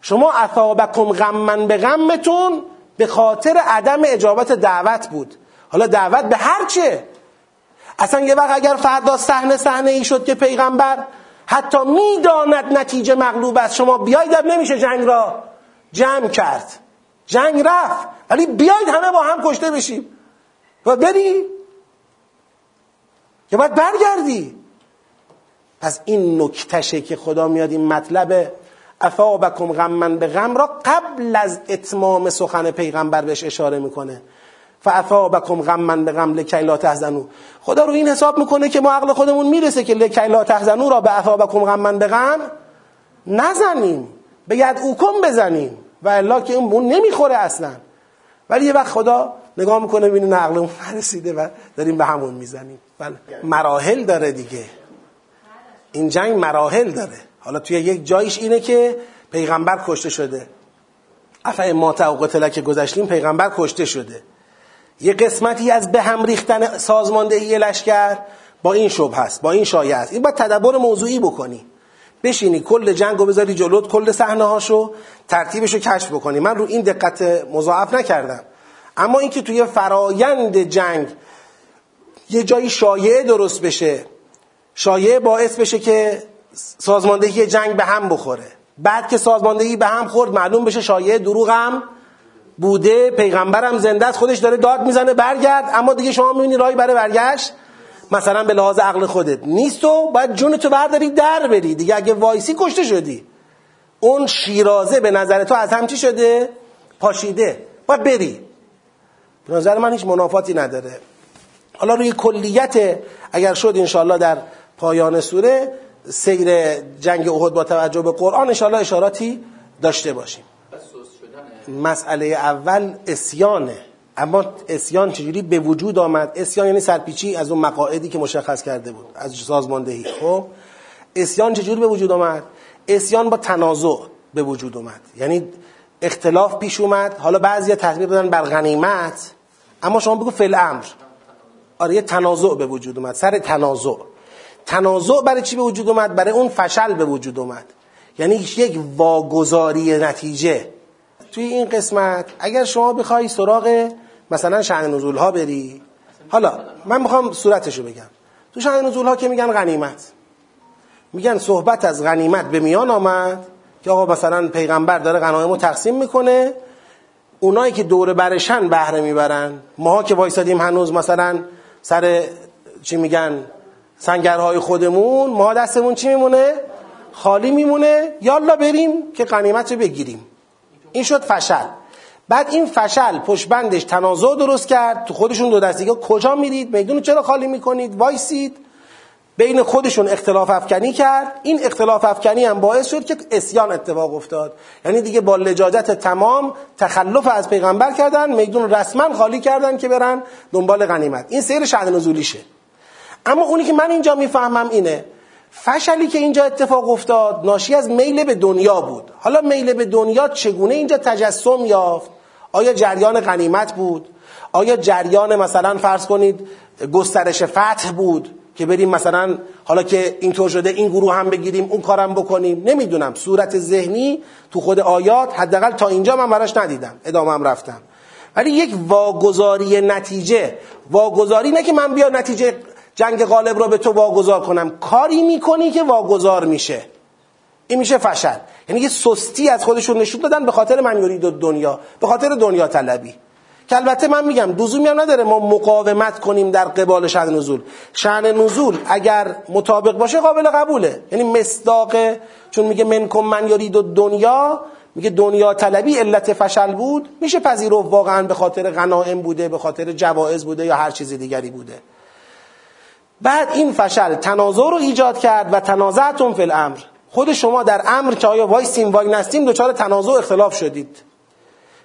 شما اثابکم غمن به غمتون به خاطر عدم اجابت دعوت بود. حالا دعوت به هر چه. اصلا یه وقت اگر فردا صحنه صحنه ای شد که پیغمبر حتی می‌داند نتیجه مغلوب است شما بیاید نمیشه جنگ را جمع کرد. جنگ رفت ولی بیاید همه با هم کشته بشیم. و بری. که باید برگردی. پس این نکتشه که خدا میاد این مطلب افابکم غمن به غم را قبل از اتمام سخن پیغمبر بهش اشاره می‌کنه. فاثابکم غمن به غم لکی لا تحزنو خدا رو این حساب می‌کنه که ما عقل خودمون می‌رسه که لکی لا تحزنو را به اثابکم غمن به غم نزنیم. به ید اوکم بزنیم. و الا که اون نمی‌خوره اصلا. ولی یه وقت خدا نگاه می‌کنه ببینه عقلمون نرسیده و داریم به همون می‌زنیم. بله. مراحل داره دیگه. این جنگ مراحل داره. حالا توی یک جایش اینه که پیغمبر کشته شده. افعه ما و که گذشتیم پیغمبر کشته شده. یه قسمتی از به هم ریختن سازماندهی لشکر با این شبه هست با این شایعه است. این باید تدبر موضوعی بکنی. بشینی کل جنگ رو بذاری جلوت کل صحنه هاشو ترتیبش رو کشف بکنی. من رو این دقت مضاعف نکردم. اما اینکه توی فرایند جنگ یه جایی شایعه درست بشه شایعه باعث بشه که سازماندهی جنگ به هم بخوره. بعد که سازماندهی به هم خورد معلوم بشه شایعه دروغ هم بوده پیغمبرم زنده است خودش داره داد می‌زنه برگرد. اما دیگه شما می‌بینی راهی برای برگشت؟ مثلا به لحاظ عقل خودت. نیست و باید جونتو برداری در بری. دیگه اگه وایسی کشته شدی. اون شیرازه به نظر تو از هم چی شده؟ پاشیده. باید بری. به نظر من هیچ منافاتی نداره. حالا روی کلیت اگر شد انشالله در پایان سوره سیر جنگ احد با توجه به قرآن انشالله اشاراتی داشته باشیم. مسئله اول اسیانه. اما اسیان چجوری به وجود آمد؟ اسیان یعنی سرپیچی از اون مقاعدی که مشخص کرده بود از سازماندهی. خب؟ اسیان چجوری به وجود آمد؟ اسیان با تنازع به وجود اومد یعنی اختلاف پیش اومد. حالا بعضی تصویر دادن بر غنیمت. اما شما بگو فل امر آره یه تنازع به وجود اومد. سر تنازع. تنازع برای چی به وجود اومد؟ برای اون فشل به وجود اومد. یعنی یک واگذاری نتیجه. توی این قسمت اگر شما بخوای سراغ مثلا شأن نزول ها بری حالا من می‌خوام صورتشو بگم. تو شأن نزول ها که میگن غنیمت. میگن صحبت از غنیمت به میان آمد که آقا مثلا پیغمبر داره غنایم رو تقسیم می‌کنه. اونایی که دور برشن بهره می‌برن. ماها که وایسادیم هنوز مثلا سر چی میگن سنگرهای خودمون ما دستمون چی میمونه؟ خالی میمونه. یالا بریم که غنیمت رو بگیریم. این شد فشل. بعد این فشل پشبندش تنازع درست کرد. تو خودشون دو دستیگه کجا میرید؟ میدون چرا خالی می‌کنید؟ وایسید. بین خودشون اختلاف افکنی کرد. این اختلاف افکنی هم باعث شد که اسیان اتفاق افتاد. یعنی دیگه با لجاجت تمام تخلف از پیغمبر کردن میدون رسما خالی کردن که برن دنبال غنیمت. این سیر شهد نزولیشه. اما اونی که من اینجا می‌فهمم اینه فشلی که اینجا اتفاق افتاد ناشی از میل به دنیا بود. حالا میل به دنیا چگونه اینجا تجسم یافت؟ آیا جریان غنیمت بود؟ آیا جریان مثلا فرض کنید گسترش فتح بود که بریم مثلا حالا که اینطور شده این گروه هم بگیریم اون کارم بکنیم؟ نمی‌دونم. صورت ذهنی تو خود آیات حداقل تا اینجا من براش ندیدم. ادامه هم رفتم. ولی یک واگذاری نتیجه واگذاری نه که من بیا نتیجه جنگ غالب را به تو واگذار کنم. کاری می‌کنی که واگذار میشه. این میشه فشل. یعنی یه سستی از خودشون نشون دادن به خاطر من یورید دنیا. به خاطر دنیا طلبی. که البته من میگم دوزومی هم نداره ما مقاومت کنیم در قبال شأن نزول. شأن نزول اگر مطابق باشه قابل قبوله. یعنی مصداق چون میگه منکم من یورید دنیا میگه دنیا طلبی علت فشل بود. میشه پذیرفت واقعا به خاطر غنائم بوده به خاطر جوایز بوده یا هر چیز دیگری بوده. بعد این فشل تنازع رو ایجاد کرد و تنازعتون فی الامر. خود شما در امر که آیا وایسیم وای نستیم دچار تنازع اختلاف شدید.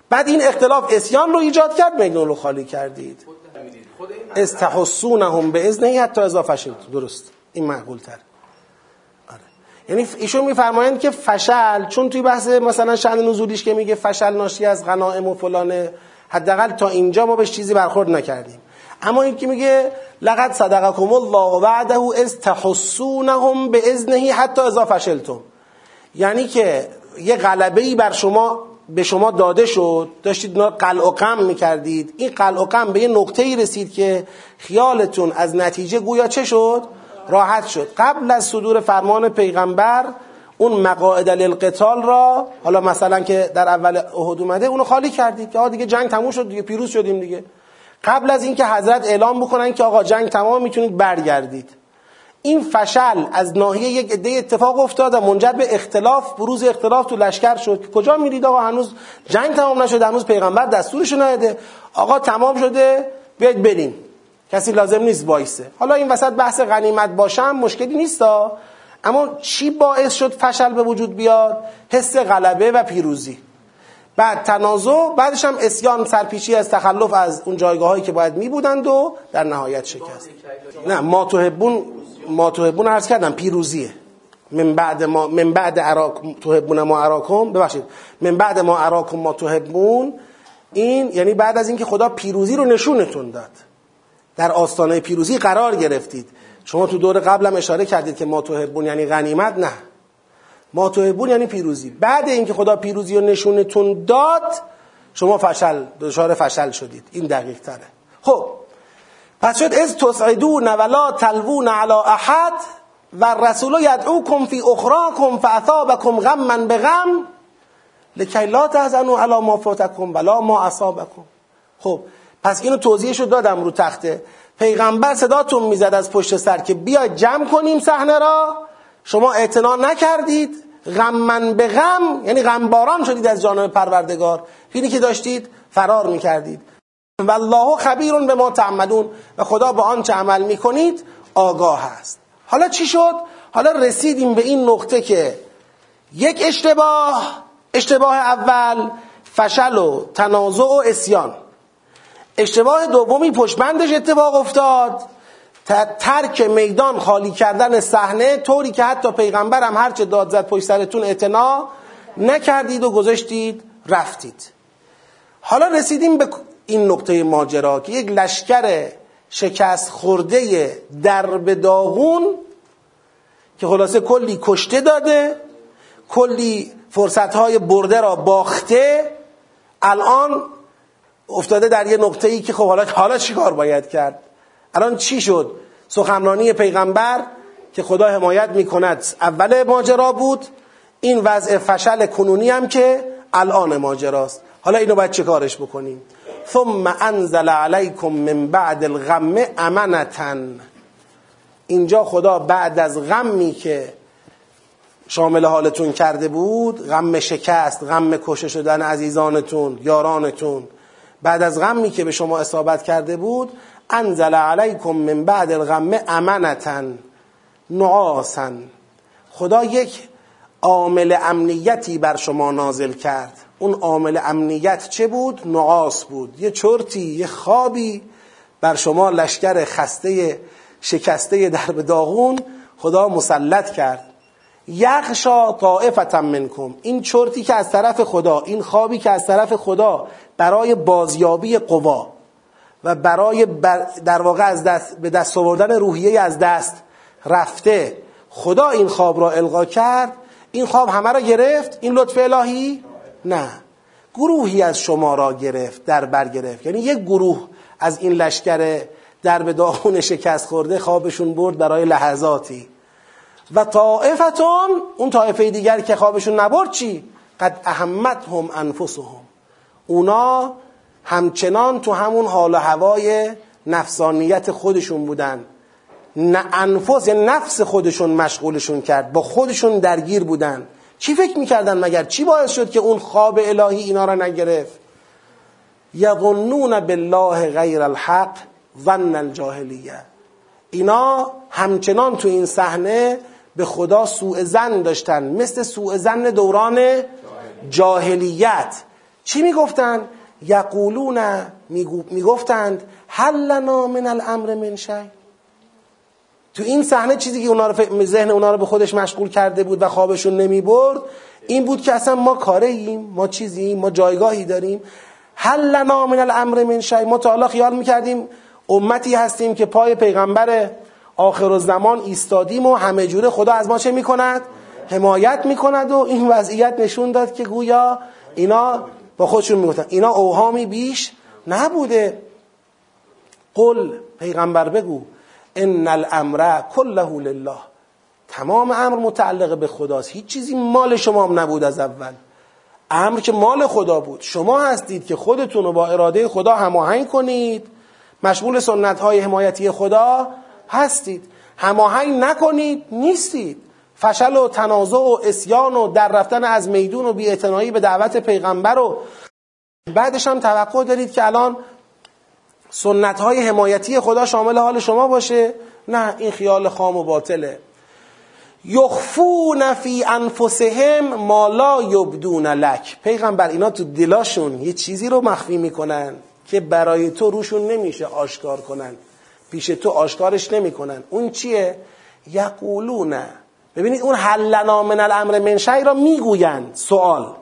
بعد این اختلاف اسیان رو ایجاد کرد میدون رو خالی کردید. استحسونهم به اذنه حتی اضافه شد درست. این معقول تر آره. یعنی ایشون میفرمایند که فشل چون توی بحث مثلا شأن نزولیش که میگه فشل ناشی از غنائم و فلانه حداقل تا اینجا ما بهش چیزی برخورد نکردیم. اما این که میگه لقد صدقكم الله وعده از تحسونهم به اذنه حتی اذا فشلتم. یعنی که یه غلبه ای بر شما به شما داده شد. داشتید قلع و قم می‌کردید. این قلع و قم به یه نقطه ای رسید که خیالتون از نتیجه گویا چه شد؟ راحت شد. قبل از صدور فرمان پیغمبر اون مقاعد للقتال را حالا مثلا که در اول احد اومده اونو خالی کردید. که دیگه جنگ تموم شد دیگه پیروز شدیم دیگه. قبل از اینکه حضرت اعلام بکنن که آقا جنگ تمام می‌تونید برگردید. این فشل از ناحیه یک عده اتفاق افتاد و منجر به اختلاف بروز اختلاف تو لشکر شد. کجا میرید آقا؟ هنوز جنگ تمام نشده هنوز پیغمبر دستورش نده آقا تمام شده بیاید بریم. کسی لازم نیست وایسه. حالا این وسط بحث غنیمت باشم مشکلی نیست اما چی باعث شد فشل به وجود بیاد؟ حس غلبه و پیروزی. بعد تنازع بعدش هم اسیان سرپیچی از تخلف از اون جایگاه هایی که باید می بودند و در نهایت شکست. نه ما تحبون ما تحبون عرض کردم پیروزیه. من بعد ما من بعد عراق تحبون ما عراکم ببخشید. من بعد ما عراکم ما تحبون این یعنی بعد از اینکه خدا پیروزی رو نشونتون داد. در آستانه پیروزی قرار گرفتید. شما تو دور قبلم اشاره کردید که ما تحبون یعنی غنیمت نه. ما تحبون یعنی پیروزی. بعد اینکه خدا پیروزی رو نشونتون داد شما فشل دچار فشل شدید. این دقیق تره. خب پس شد از تسعدون ولا تلوون علی احد و رسول یدعوکم فی اخراکم فاثابکم غما به غم لکی لا تحزنوا علی ما فاتکم ولا ما اصابکم. خب پس اینو توضیحشو دادم رو تخته. پیغمبر صداتون می‌زد از پشت سر که بیاید جمع کنیم صحنه را. شما اعتنا نکردید. غمن به غم یعنی غمباران شدید از جانب پروردگار. اینی که داشتید فرار می‌کردید. و الله خبیر به ما تعملون. و خدا با آنچه عمل می‌کنید آگاه است. حالا چی شد؟ حالا رسیدیم به این نقطه که یک اشتباه اشتباه اول فشل و تنازع و اسیان. اشتباه دومی پشمندش اتفاق افتاد. ترک میدان خالی کردن صحنه طوری که حتی پیغمبر هم هرچه داد زد پشت سرتون اعتنا نکردید و گذاشتید رفتید. حالا رسیدیم به این نقطه ماجرا که یک لشکر شکست خورده درب داغون که خلاصه کلی کشته داده کلی فرصت های برده را باخته الان افتاده در یه نقطه ای که خب حالا چیکار باید کرد؟ الان چی شد؟ سخنرانی پیغمبر که خدا حمایت می‌کند. اول ماجرا بود. این وضع فشل کنونی هم که الان ماجراست. حالا اینو باید چه کارش بکنیم؟ ثم انزل علیکم من بعد الغم امنتن اینجا خدا بعد از غمی که شامل حالتون کرده بود غم شکست غم کشه شدن عزیزانتون یارانتون. بعد از غمی که به شما اصابت کرده بود انزل علیکم من بعد الغم امنتن نعاسن خدا یک عامل امنیتی بر شما نازل کرد. اون عامل امنیت چه بود؟ نعاس بود. یه چرتی یه خوابی بر شما لشکر خسته شکسته در داغون خدا مسلط کرد. یخشا طائفتا منکم. این چرتی که از طرف خدا این خوابی که از طرف خدا برای بازیابی قوا. و برای در واقع از دست به دست آوردن روحیه از دست رفته. خدا این خواب را القا کرد. این خواب همه را گرفت. این لطف الهی؟ نه. گروهی از شما را گرفت در بر گرفت. یعنی یک گروه از این لشکر در به داغون شکست خورده خوابشون برد برای لحظاتی. و طائفتون اون طایفه دیگر که خوابشون نبرد چی؟ قد اهمتهم انفسهم. اونا همچنان تو همون حال و هوای نفسانیت خودشون بودن. نه انفس یعنی نفس خودشون مشغولشون کرد با خودشون درگیر بودن. چی فکر می‌کردن مگر؟ چی باعث شد که اون خواب الهی اینا را نگرفت؟ یظنون بالله غیر الحق ظن الجاهلیه. اینا همچنان تو این صحنه به خدا سوء زن داشتن مثل سوء زن دوران جاهلیت. چی می‌گفتن؟ یقولون می‌گفتند هل لنا من الامر من شی. تو این صحنه چیزی که اونا رو ذهن اونا رو به خودش مشغول کرده بود و خوابشون نمی برد این بود که اصلا ما کاره ایم ما چیزیم ما جایگاهی داریم. هل لنا من الامر من شی. ما تا خیال می‌کردیم امتی هستیم که پای پیغمبر آخر زمان ایستادیم و همه جوره خدا از ما چه می‌کند؟ حمایت می‌کند و این وضعیت نشون داد که گویا اینا با خودشون می‌گفتن. اینا اوهامی بیش نبوده. قل پیغمبر بگو ان الامر کله لله. تمام امر متعلق به خداست. هیچ چیزی مال شما هم نبود از اول. امر که مال خدا بود. شما هستید که خودتون رو با اراده خدا هماهنگ کنید. مشغول سنت های حمایتی خدا هستید. هماهنگ نکنید نیستید. فشل و تنازع و اسیان و در رفتن از میدون و بیاعتنایی به دعوت پیغمبر و بعدش هم توقع دارید که الان سنت های حمایتی خدا شامل حال شما باشه؟ نه این خیال خام و باطله. یخفون فی انفسهم ما لا یبدون لک. پیغمبر اینا تو دلاشون یه چیزی رو مخفی می‌کنن که برای تو روشون نمیشه آشکار کنن. پیش تو آشکارش نمی‌کنن. اون چیه؟ یقولون. ببینید اون حلنا من الامر من را می‌گویند سوال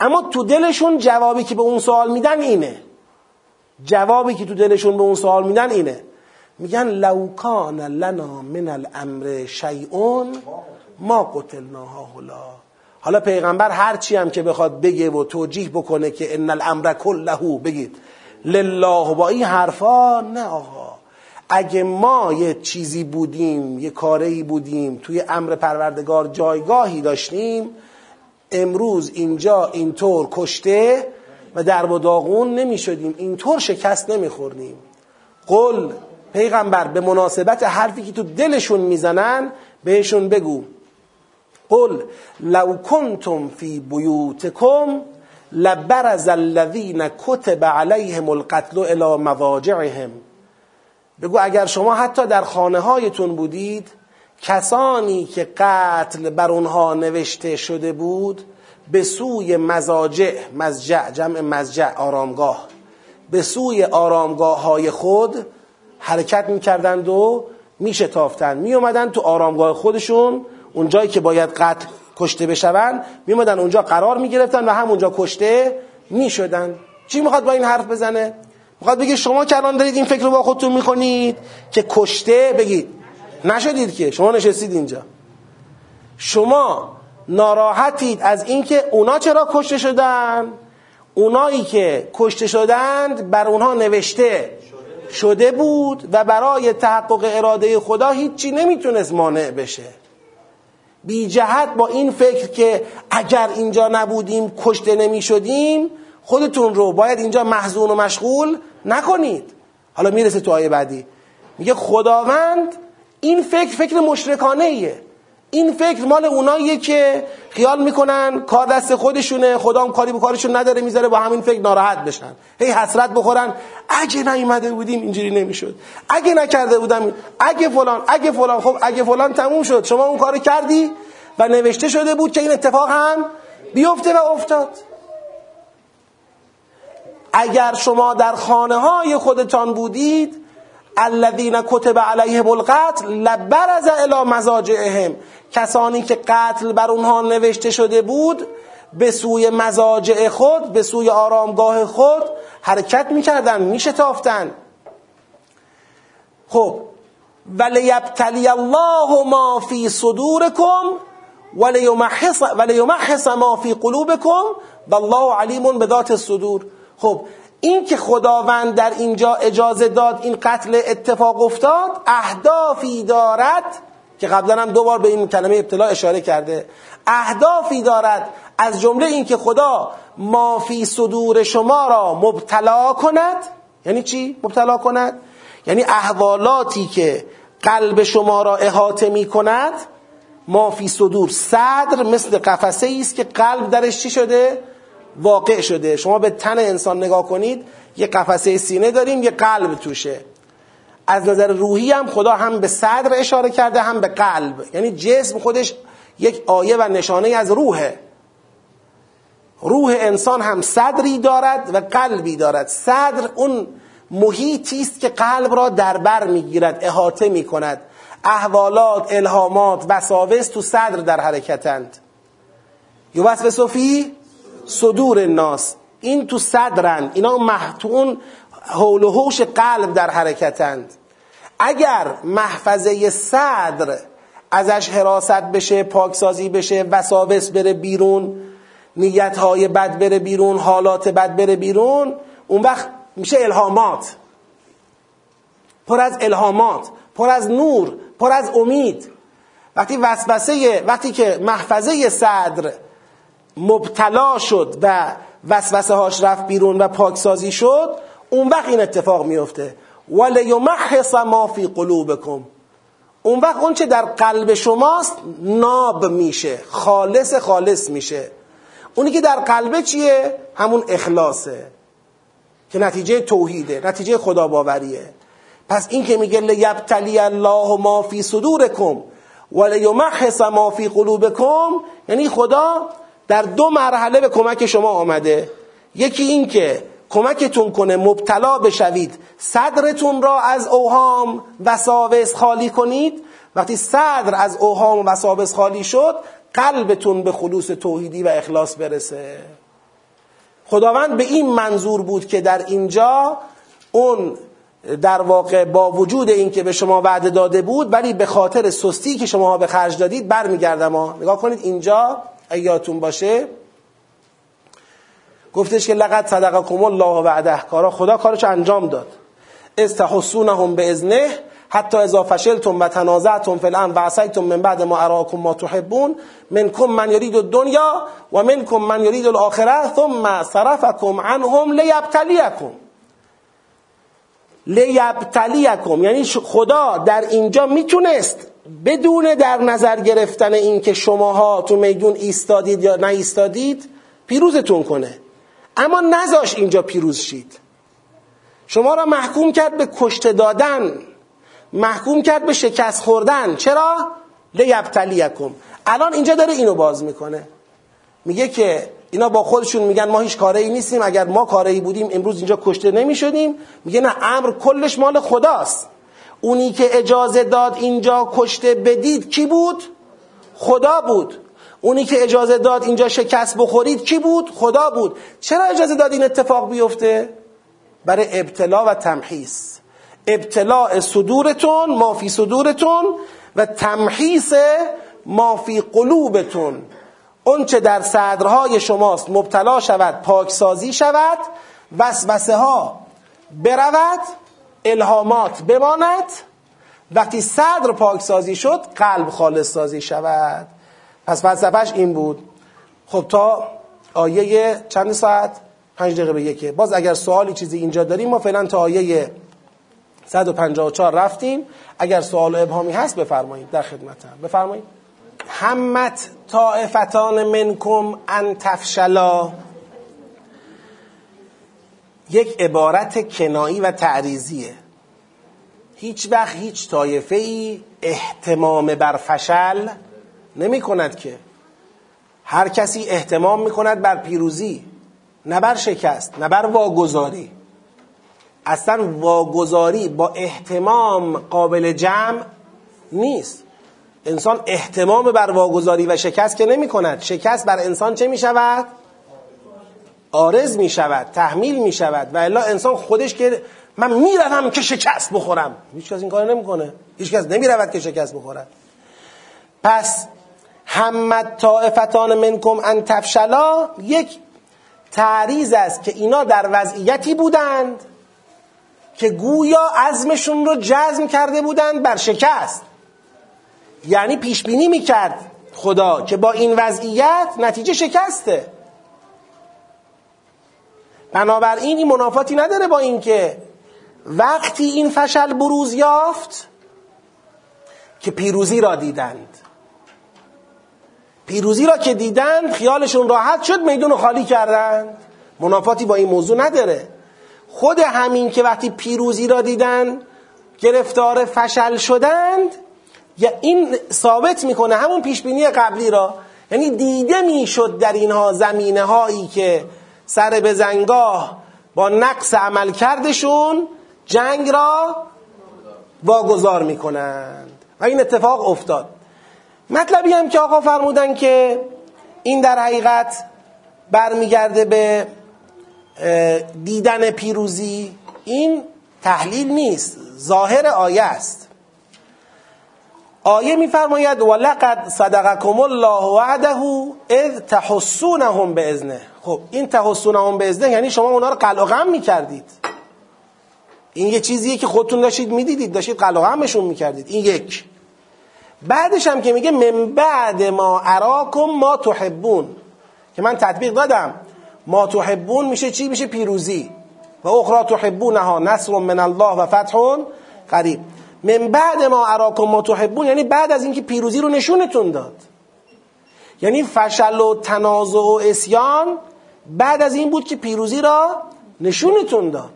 اما تو دلشون جوابی که به اون سوال میدن اینه. جوابی که تو دلشون به اون سوال میدن اینه. میگن لو کان لنا من الامر شیئون ما قتلناها هلا حالا پیغمبر هرچی هم که بخواد بگه و توجیه بکنه که ان الامر کله بگید. لله با این حرفا نه آقا. اگه ما یه چیزی بودیم یه کاری بودیم توی امر پروردگار جایگاهی داشتیم امروز اینجا اینطور کشته و در و داغون نمی شدیم اینطور شکست نمی خوردیم قل پیغمبر به مناسبت حرفی که تو دلشون می‌زنن بهشون بگو. قل لو کنتم فی بیوتکم لبرز الذین کتب علیهم القتل الى مواجعهم. بگو اگر شما حتی در خانه هایتون بودید کسانی که قتل بر اونها نوشته شده بود به سوی مزاجع مزجع جمع مزجع آرامگاه به سوی آرامگاه های خود حرکت می‌کردند و میشتافتند. میومدن تو آرامگاه خودشون اونجایی که باید قتل کشته بشون میومدن اونجا قرار می‌گرفتن و همونجا کشته می‌شدن. چی می‌خواد با این حرف بزنه؟ می‌خواد بگه شما که الان دارید این فکر رو با خودتون می‌کنید که کشته بگید. نشدید که. شما نشستید اینجا. شما ناراحتید از اینکه اونا چرا کشته شدن؟ اونایی که کشته شدند بر اونها نوشته شده بود و برای تحقق اراده خدا هیچی نمی‌تونست مانع بشه. بی جهت با این فکر که اگر اینجا نبودیم کشته نمی شدیم خودتون رو باید اینجا محزون و مشغول نکنید. حالا می‌رسه تو آیه بعدی. میگه خداوند این فکر فکر مشرکانه ایه این فکر مال اوناییه که خیال می‌کنن کار دست خودشونه خدا هم کاری به کارشون نداره می‌ذاره با همین فکر ناراحت بشن. هی حسرت بخورن. اگه نیومده بودیم اینجوری نمی‌شد. اگه نکرده بودم اگه فلان اگه فلان. خب اگه فلان تموم شد. شما اون کار کردی و نوشته شده بود که این اتفاق هم بیفته و افتاد. اگر شما در خانه های خودتان بودید الذین کتب علیهم القتل لبرز الی مزاجعهم کسانی که قتل بر اونها نوشته شده بود به سوی مزاجع خود به سوی آرامگاه خود حرکت می‌کردن میشتافتن خب ولیبتلی الله ما فی صدورکم ولیمحص, ما فی قلوبکم والله علیم به ذات الصدور. خب این که خداوند در اینجا اجازه داد این قتل اتفاق افتاد اهدافی دارد که قبلا هم دو بار به این کلمه ابتلا اشاره کرده اهدافی دارد از جمله این که خدا ما فی صدور شما را مبتلا کند یعنی چی مبتلا کند؟ یعنی احوالاتی که قلب شما را احاطه می کند ما فی صدور صدر مثل قفسه ای است که قلب درش چی شده؟ واقع شده. شما به تن انسان نگاه کنید یه قفسه سینه داریم یه قلب توشه. از نظر روحی هم خدا هم به صدر اشاره کرده هم به قلب. یعنی جسم خودش یک آیه و نشانه از روحه. روح انسان هم صدری دارد و قلبی دارد. صدر اون محیطی است که قلب را در بر می‌گیرد احاطه می‌کند. احوالات الهامات وساوس تو صدر در حرکتند. یوسوس فی صدور الناس. این تو صدرند اینا محتون حول و حوش قلب در حرکتند. اگر محفظه صدر ازش حراست بشه پاکسازی بشه وساوس بره بیرون نیت های بد بره بیرون حالات بد بره بیرون اون وقت میشه الهامات. پر از الهامات پر از نور پر از امید. وقتی وسوسه وقتی که محفظه صدر مبتلا شد و وسوسه هاش رفت بیرون و پاکسازی شد اون وقت این اتفاق میفته ولیمحص ما فی قلوبکم اون وقت اون چه در قلب شماست ناب میشه خالص خالص میشه. اونی که در قلبه چیه؟ همون اخلاصه که نتیجه توحیده نتیجه خدا باوریه پس این که میگه لیبتلی الله ما فی صدورکم ولیمحص ما فی قلوبکم یعنی خدا در دو مرحله به کمک شما آمده. یکی این که کمکتون کنه مبتلا بشوید صدرتون را از اوهام وساوس خالی کنید. وقتی صدر از اوهام و وساوس خالی شد قلبتون به خلوص توحیدی و اخلاص برسه. خداوند به این منظور بود که در اینجا اون در واقع با وجود این که به شما وعده داده بود ولی به خاطر سستی که شما به خرج دادید برمیگردم ها. نگاه کنید اینجا. ایاتون باشه گفتش که لقد صدقکم الله وعده کارا خدا کارش انجام داد. استحسونهم به ازنه حتی اذا فشلتم و تنازعتم فی الامر و عصیتم من بعد ما اراکم ما تحبون منکم من یرید الدنیا و منکم من یرید الاخره ثم صرفکم عنهم لیبتلیکم. لیبتلیکم. یعنی خدا در اینجا می‌تونست بدون در نظر گرفتن این که شماها تو میدون ایستادید یا نه ایستادید پیروزتون کنه. اما نذاش اینجا پیروز شید. شما را محکوم کرد به کشته دادن. محکوم کرد به شکست خوردن. چرا؟ لیبتلیکم. الان اینجا داره اینو باز می‌کنه. میگه که اینا با خودشون میگن ما هیچ کاره ای نیستیم اگر ما کاره ای بودیم امروز اینجا کشته نمی‌شدیم میگه نه امر کلش مال خداست اونی که اجازه داد اینجا کشته بدید کی بود؟ خدا بود اونی که اجازه داد اینجا شکست بخورید کی بود؟ خدا بود چرا اجازه داد این اتفاق بیفته؟ برای ابتلا و تمحیص ابتلاع صدورتون ما فی صدورتون و تمحیص ما فی قلوبتون اون چه در صدرهای شماست مبتلا شود پاکسازی شود وسوسه ها برود الهامات بماند. وقتی صدر پاکسازی شد قلب خالص سازی شود. پس فلسفهش این بود. خب تا آیه چند ساعت؟ پنج دقیقه به یکه. باز اگر سوالی چیزی اینجا داریم ما فعلا تا آیه 154 رفتیم. اگر سوال و ابهامی هست بفرمایید در خدمتم. بفرمایید. همت طائفتان منکم ان تفشلا. یک عبارت کنایی و تعریزیه هیچ وقت هیچ طایفه ای احتمام بر فشل نمی کند که. هر کسی احتمام می کند بر پیروزی نه بر شکست نه بر واگذاری. اصلا واگذاری با احتمام قابل جمع نیست. انسان احتمام بر واگذاری و شکست که نمی کند. شکست بر انسان چه می شود؟ آرز می شود تحمیل می شود. و الا انسان خودش که من می‌روم که شکست بخورم. هیچ کس این کار نمی‌کنه هیچ کس نمی‌رود که شکست بخورد. پس همت طائفتان منکم ان تفشلا یک تعریض است که اینا در وضعیتی بودند که گویا عزمشون رو جزم کرده بودند بر شکست. یعنی پیش بینی می‌کرد خدا که با این وضعیت نتیجه شکسته. بنابراین این منافاتی نداره با اینکه وقتی این فشل بروز یافت که پیروزی را دیدند. پیروزی را که دیدن خیالشون راحت شد میدون خالی کردن منافاتی با این موضوع نداره. خود همین که وقتی پیروزی را دیدن گرفتار فشل شدند یا این ثابت می‌کنه همون پیشبینی قبلی را؟ یعنی دیده می‌شد در اینها زمینه هایی که سر به زنگاه با نقص عمل کردشون جنگ را واگذار می‌کنند. و این اتفاق افتاد. مطلبی هم که آقا فرمودن که این در حقیقت برمیگرده به دیدن پیروزی این تحلیل نیست. ظاهر آیه است. آیه میفرماید ولقد صدقکم الله وعده اذ تحسونهم باذنه خب این تحسونهم باذنه یعنی شما اونا رو قلع و غم می‌کردید. این یه چیزیه که خودتون داشتید می‌دیدید داشتید قلع و می‌کردید. این یک. بعدش هم که میگه من بعد ما اراکم ما تحبون. که من تطبیق دادم. ما تحبون میشه چی؟ میشه پیروزی. و اخرى تحبونها نصر من الله و فتح قریب. من بعد ما اراکم ما تحبون یعنی بعد از اینکه پیروزی رو نشونتون داد. یعنی فشل و تنازع و اسیان بعد از این بود که پیروزی را نشونتون داد.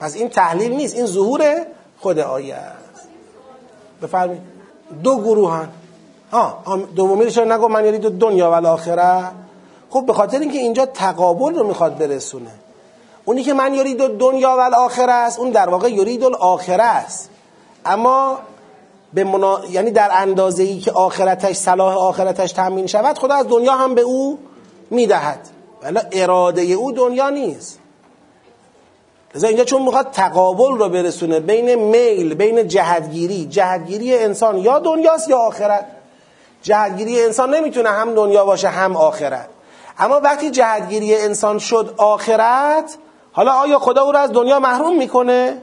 پس این تحلیل نیست این ظهور خود آیه است. بفرمایید. دو گروهن آه دومی رو نگو من یعنی دنیا و آخره خب به خاطر اینکه اینجا تقابل رو می‌خواد برسونه. اونی که من یرید دنیا و الاخره است اون در واقع یرید الاخره است. اما به منا... یعنی در اندازه ای که آخرتش صلاح آخرتش تامین شود خدا از دنیا هم به او می‌دهد. ولی اراده او دنیا نیست. لذا اینجا چون می‌خواد تقابل رو برسونه بین میل بین جهدگیری جهدگیری انسان یا دنیاست یا آخرت. جهدگیری انسان نمی‌تونه هم دنیا باشه هم آخرت. اما وقتی جهدگیری انسان شد آخرت حالا آیا خدا او رو از دنیا محروم می‌کنه؟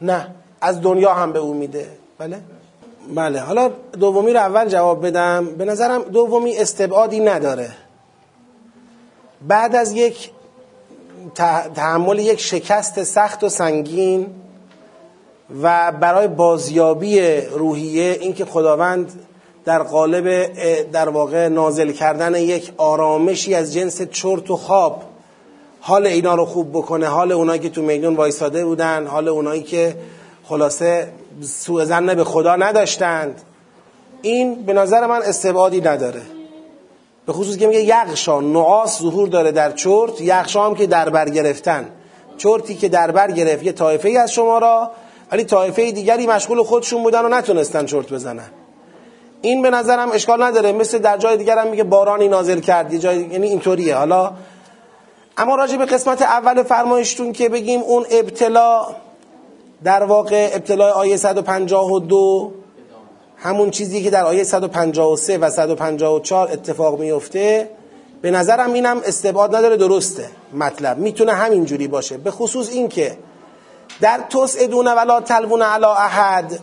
نه از دنیا هم به او میده بله؟ بله حالا دومی رو اول جواب بدم به نظرم دومی استبعادی نداره بعد از یک تحمل یک شکست سخت و سنگین و برای بازیابی روحیه اینکه خداوند در قالب در واقع نازل کردن یک آرامشی از جنس چرت و خواب حال اینا رو خوب بکنه حال اونایی که تو میدون وایساده بودن حال اونایی که خلاصه سوء زن به خدا نداشتند. این به نظر من استبعادی نداره. به خصوص که میگه یغشا نعاس ظهور داره در چرت یغشا هم که در بر گرفتن. چرتی که در بر گرفت یه طایفه ای از شما را ولی طایفه دیگری مشغول خودشون بودن و نتونستن چرت بزنن. این به نظرم اشکال نداره. مثل در جای دیگر هم میگه بارانی نازل کرد. یه جای یعنی اینطوریه. حالا اما راجع به قسمت اول فرمایشتون که بگیم اون ابتلا در واقع ابتلای آیه 152 همون چیزی که در آیه 153 و 154 اتفاق میفته به نظرم اینم استبعاد نداره درسته مطلب. می‌تونه همین جوری باشه. به خصوص این که در ادونه ولا تلوون علا احد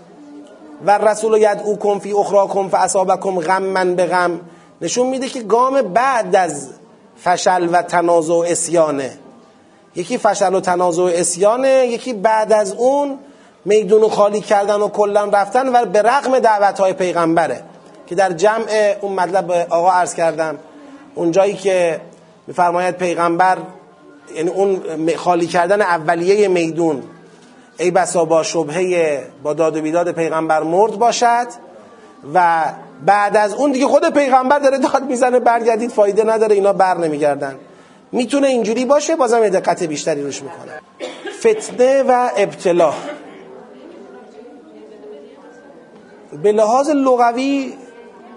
و رسول یدعوکم فی اخراکم فاصابکم غما به غم نشون میده که گام بعد از فشل و تنازع و اسیانه. یکی فشل و تنازع و اسیانه یکی بعد از اون میدون خالی کردن و کلا رفتن و به رغم دعوت های پیغمبره. که در جمع اون مطلب آقا عرض کردم. اون جایی که میفرماید پیغمبر یعنی اون خالی کردن اولیه میدون ای بسا با شبهه با داد و بیداد پیغمبر مرد باشد و بعد از اون دیگه خود پیغمبر داره داد می‌زنه برگردید فایده نداره اینا بر نمیگردن. می‌تونه اینجوری باشه بازم یه دقت بیشتری روش می‌کنه. فتنه و ابتلا. به لحاظ لغوی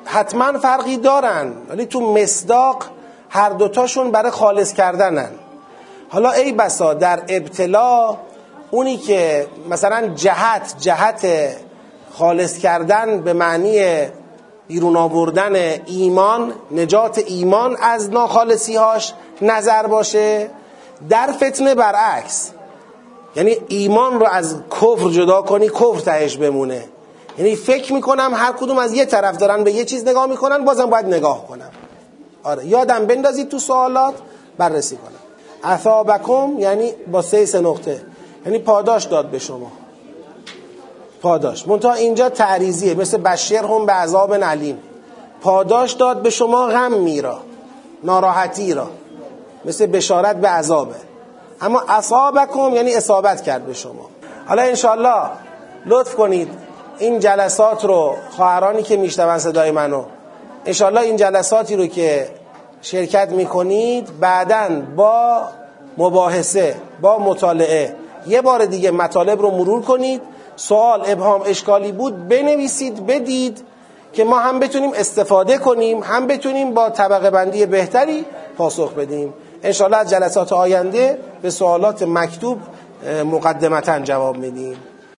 حتما فرقی دارن ولی تو مصداق هر دوتاشون برای خالص کردنن. حالا ای بسا در ابتلا اونی که مثلا جهت جهت خالص کردن به معنی بیرون آوردن ایمان نجات ایمان از ناخالصی هاش نظر باشه. در فتنه برعکس یعنی ایمان رو از کفر جدا کنی کفر تهش بمونه. یعنی فکر می‌کنم هر کدوم از یه طرف دارن به یه چیز نگاه می‌کنن بازم باید نگاه کنم آره یادم بندازید تو سوالات بررسی کنم. اثابکم یعنی با سه سه نقطه. یعنی پاداش داد به شما. پاداش. منتها اینجا تعریزیه مثل بشیر هم به عذاب علیم پاداش داد به شما غم میرا. ناراحتی را. مثل بشارت به عذابه. اما اصابکم یعنی اصابت کرد به شما. حالا انشالله لطف کنید این جلسات رو خواهرانی که میشنون صدای منو انشالله این جلساتی رو که شرکت می‌کنید بعدا با مباحثه با مطالعه. یه بار دیگه مطالب رو مرور کنید. سوال ابهام اشکالی بود بنویسید بدید که ما هم بتونیم استفاده کنیم هم بتونیم با طبقه بندی بهتری پاسخ بدیم. انشالله از جلسات آینده به سوالات مکتوب مقدمتا جواب میدیم.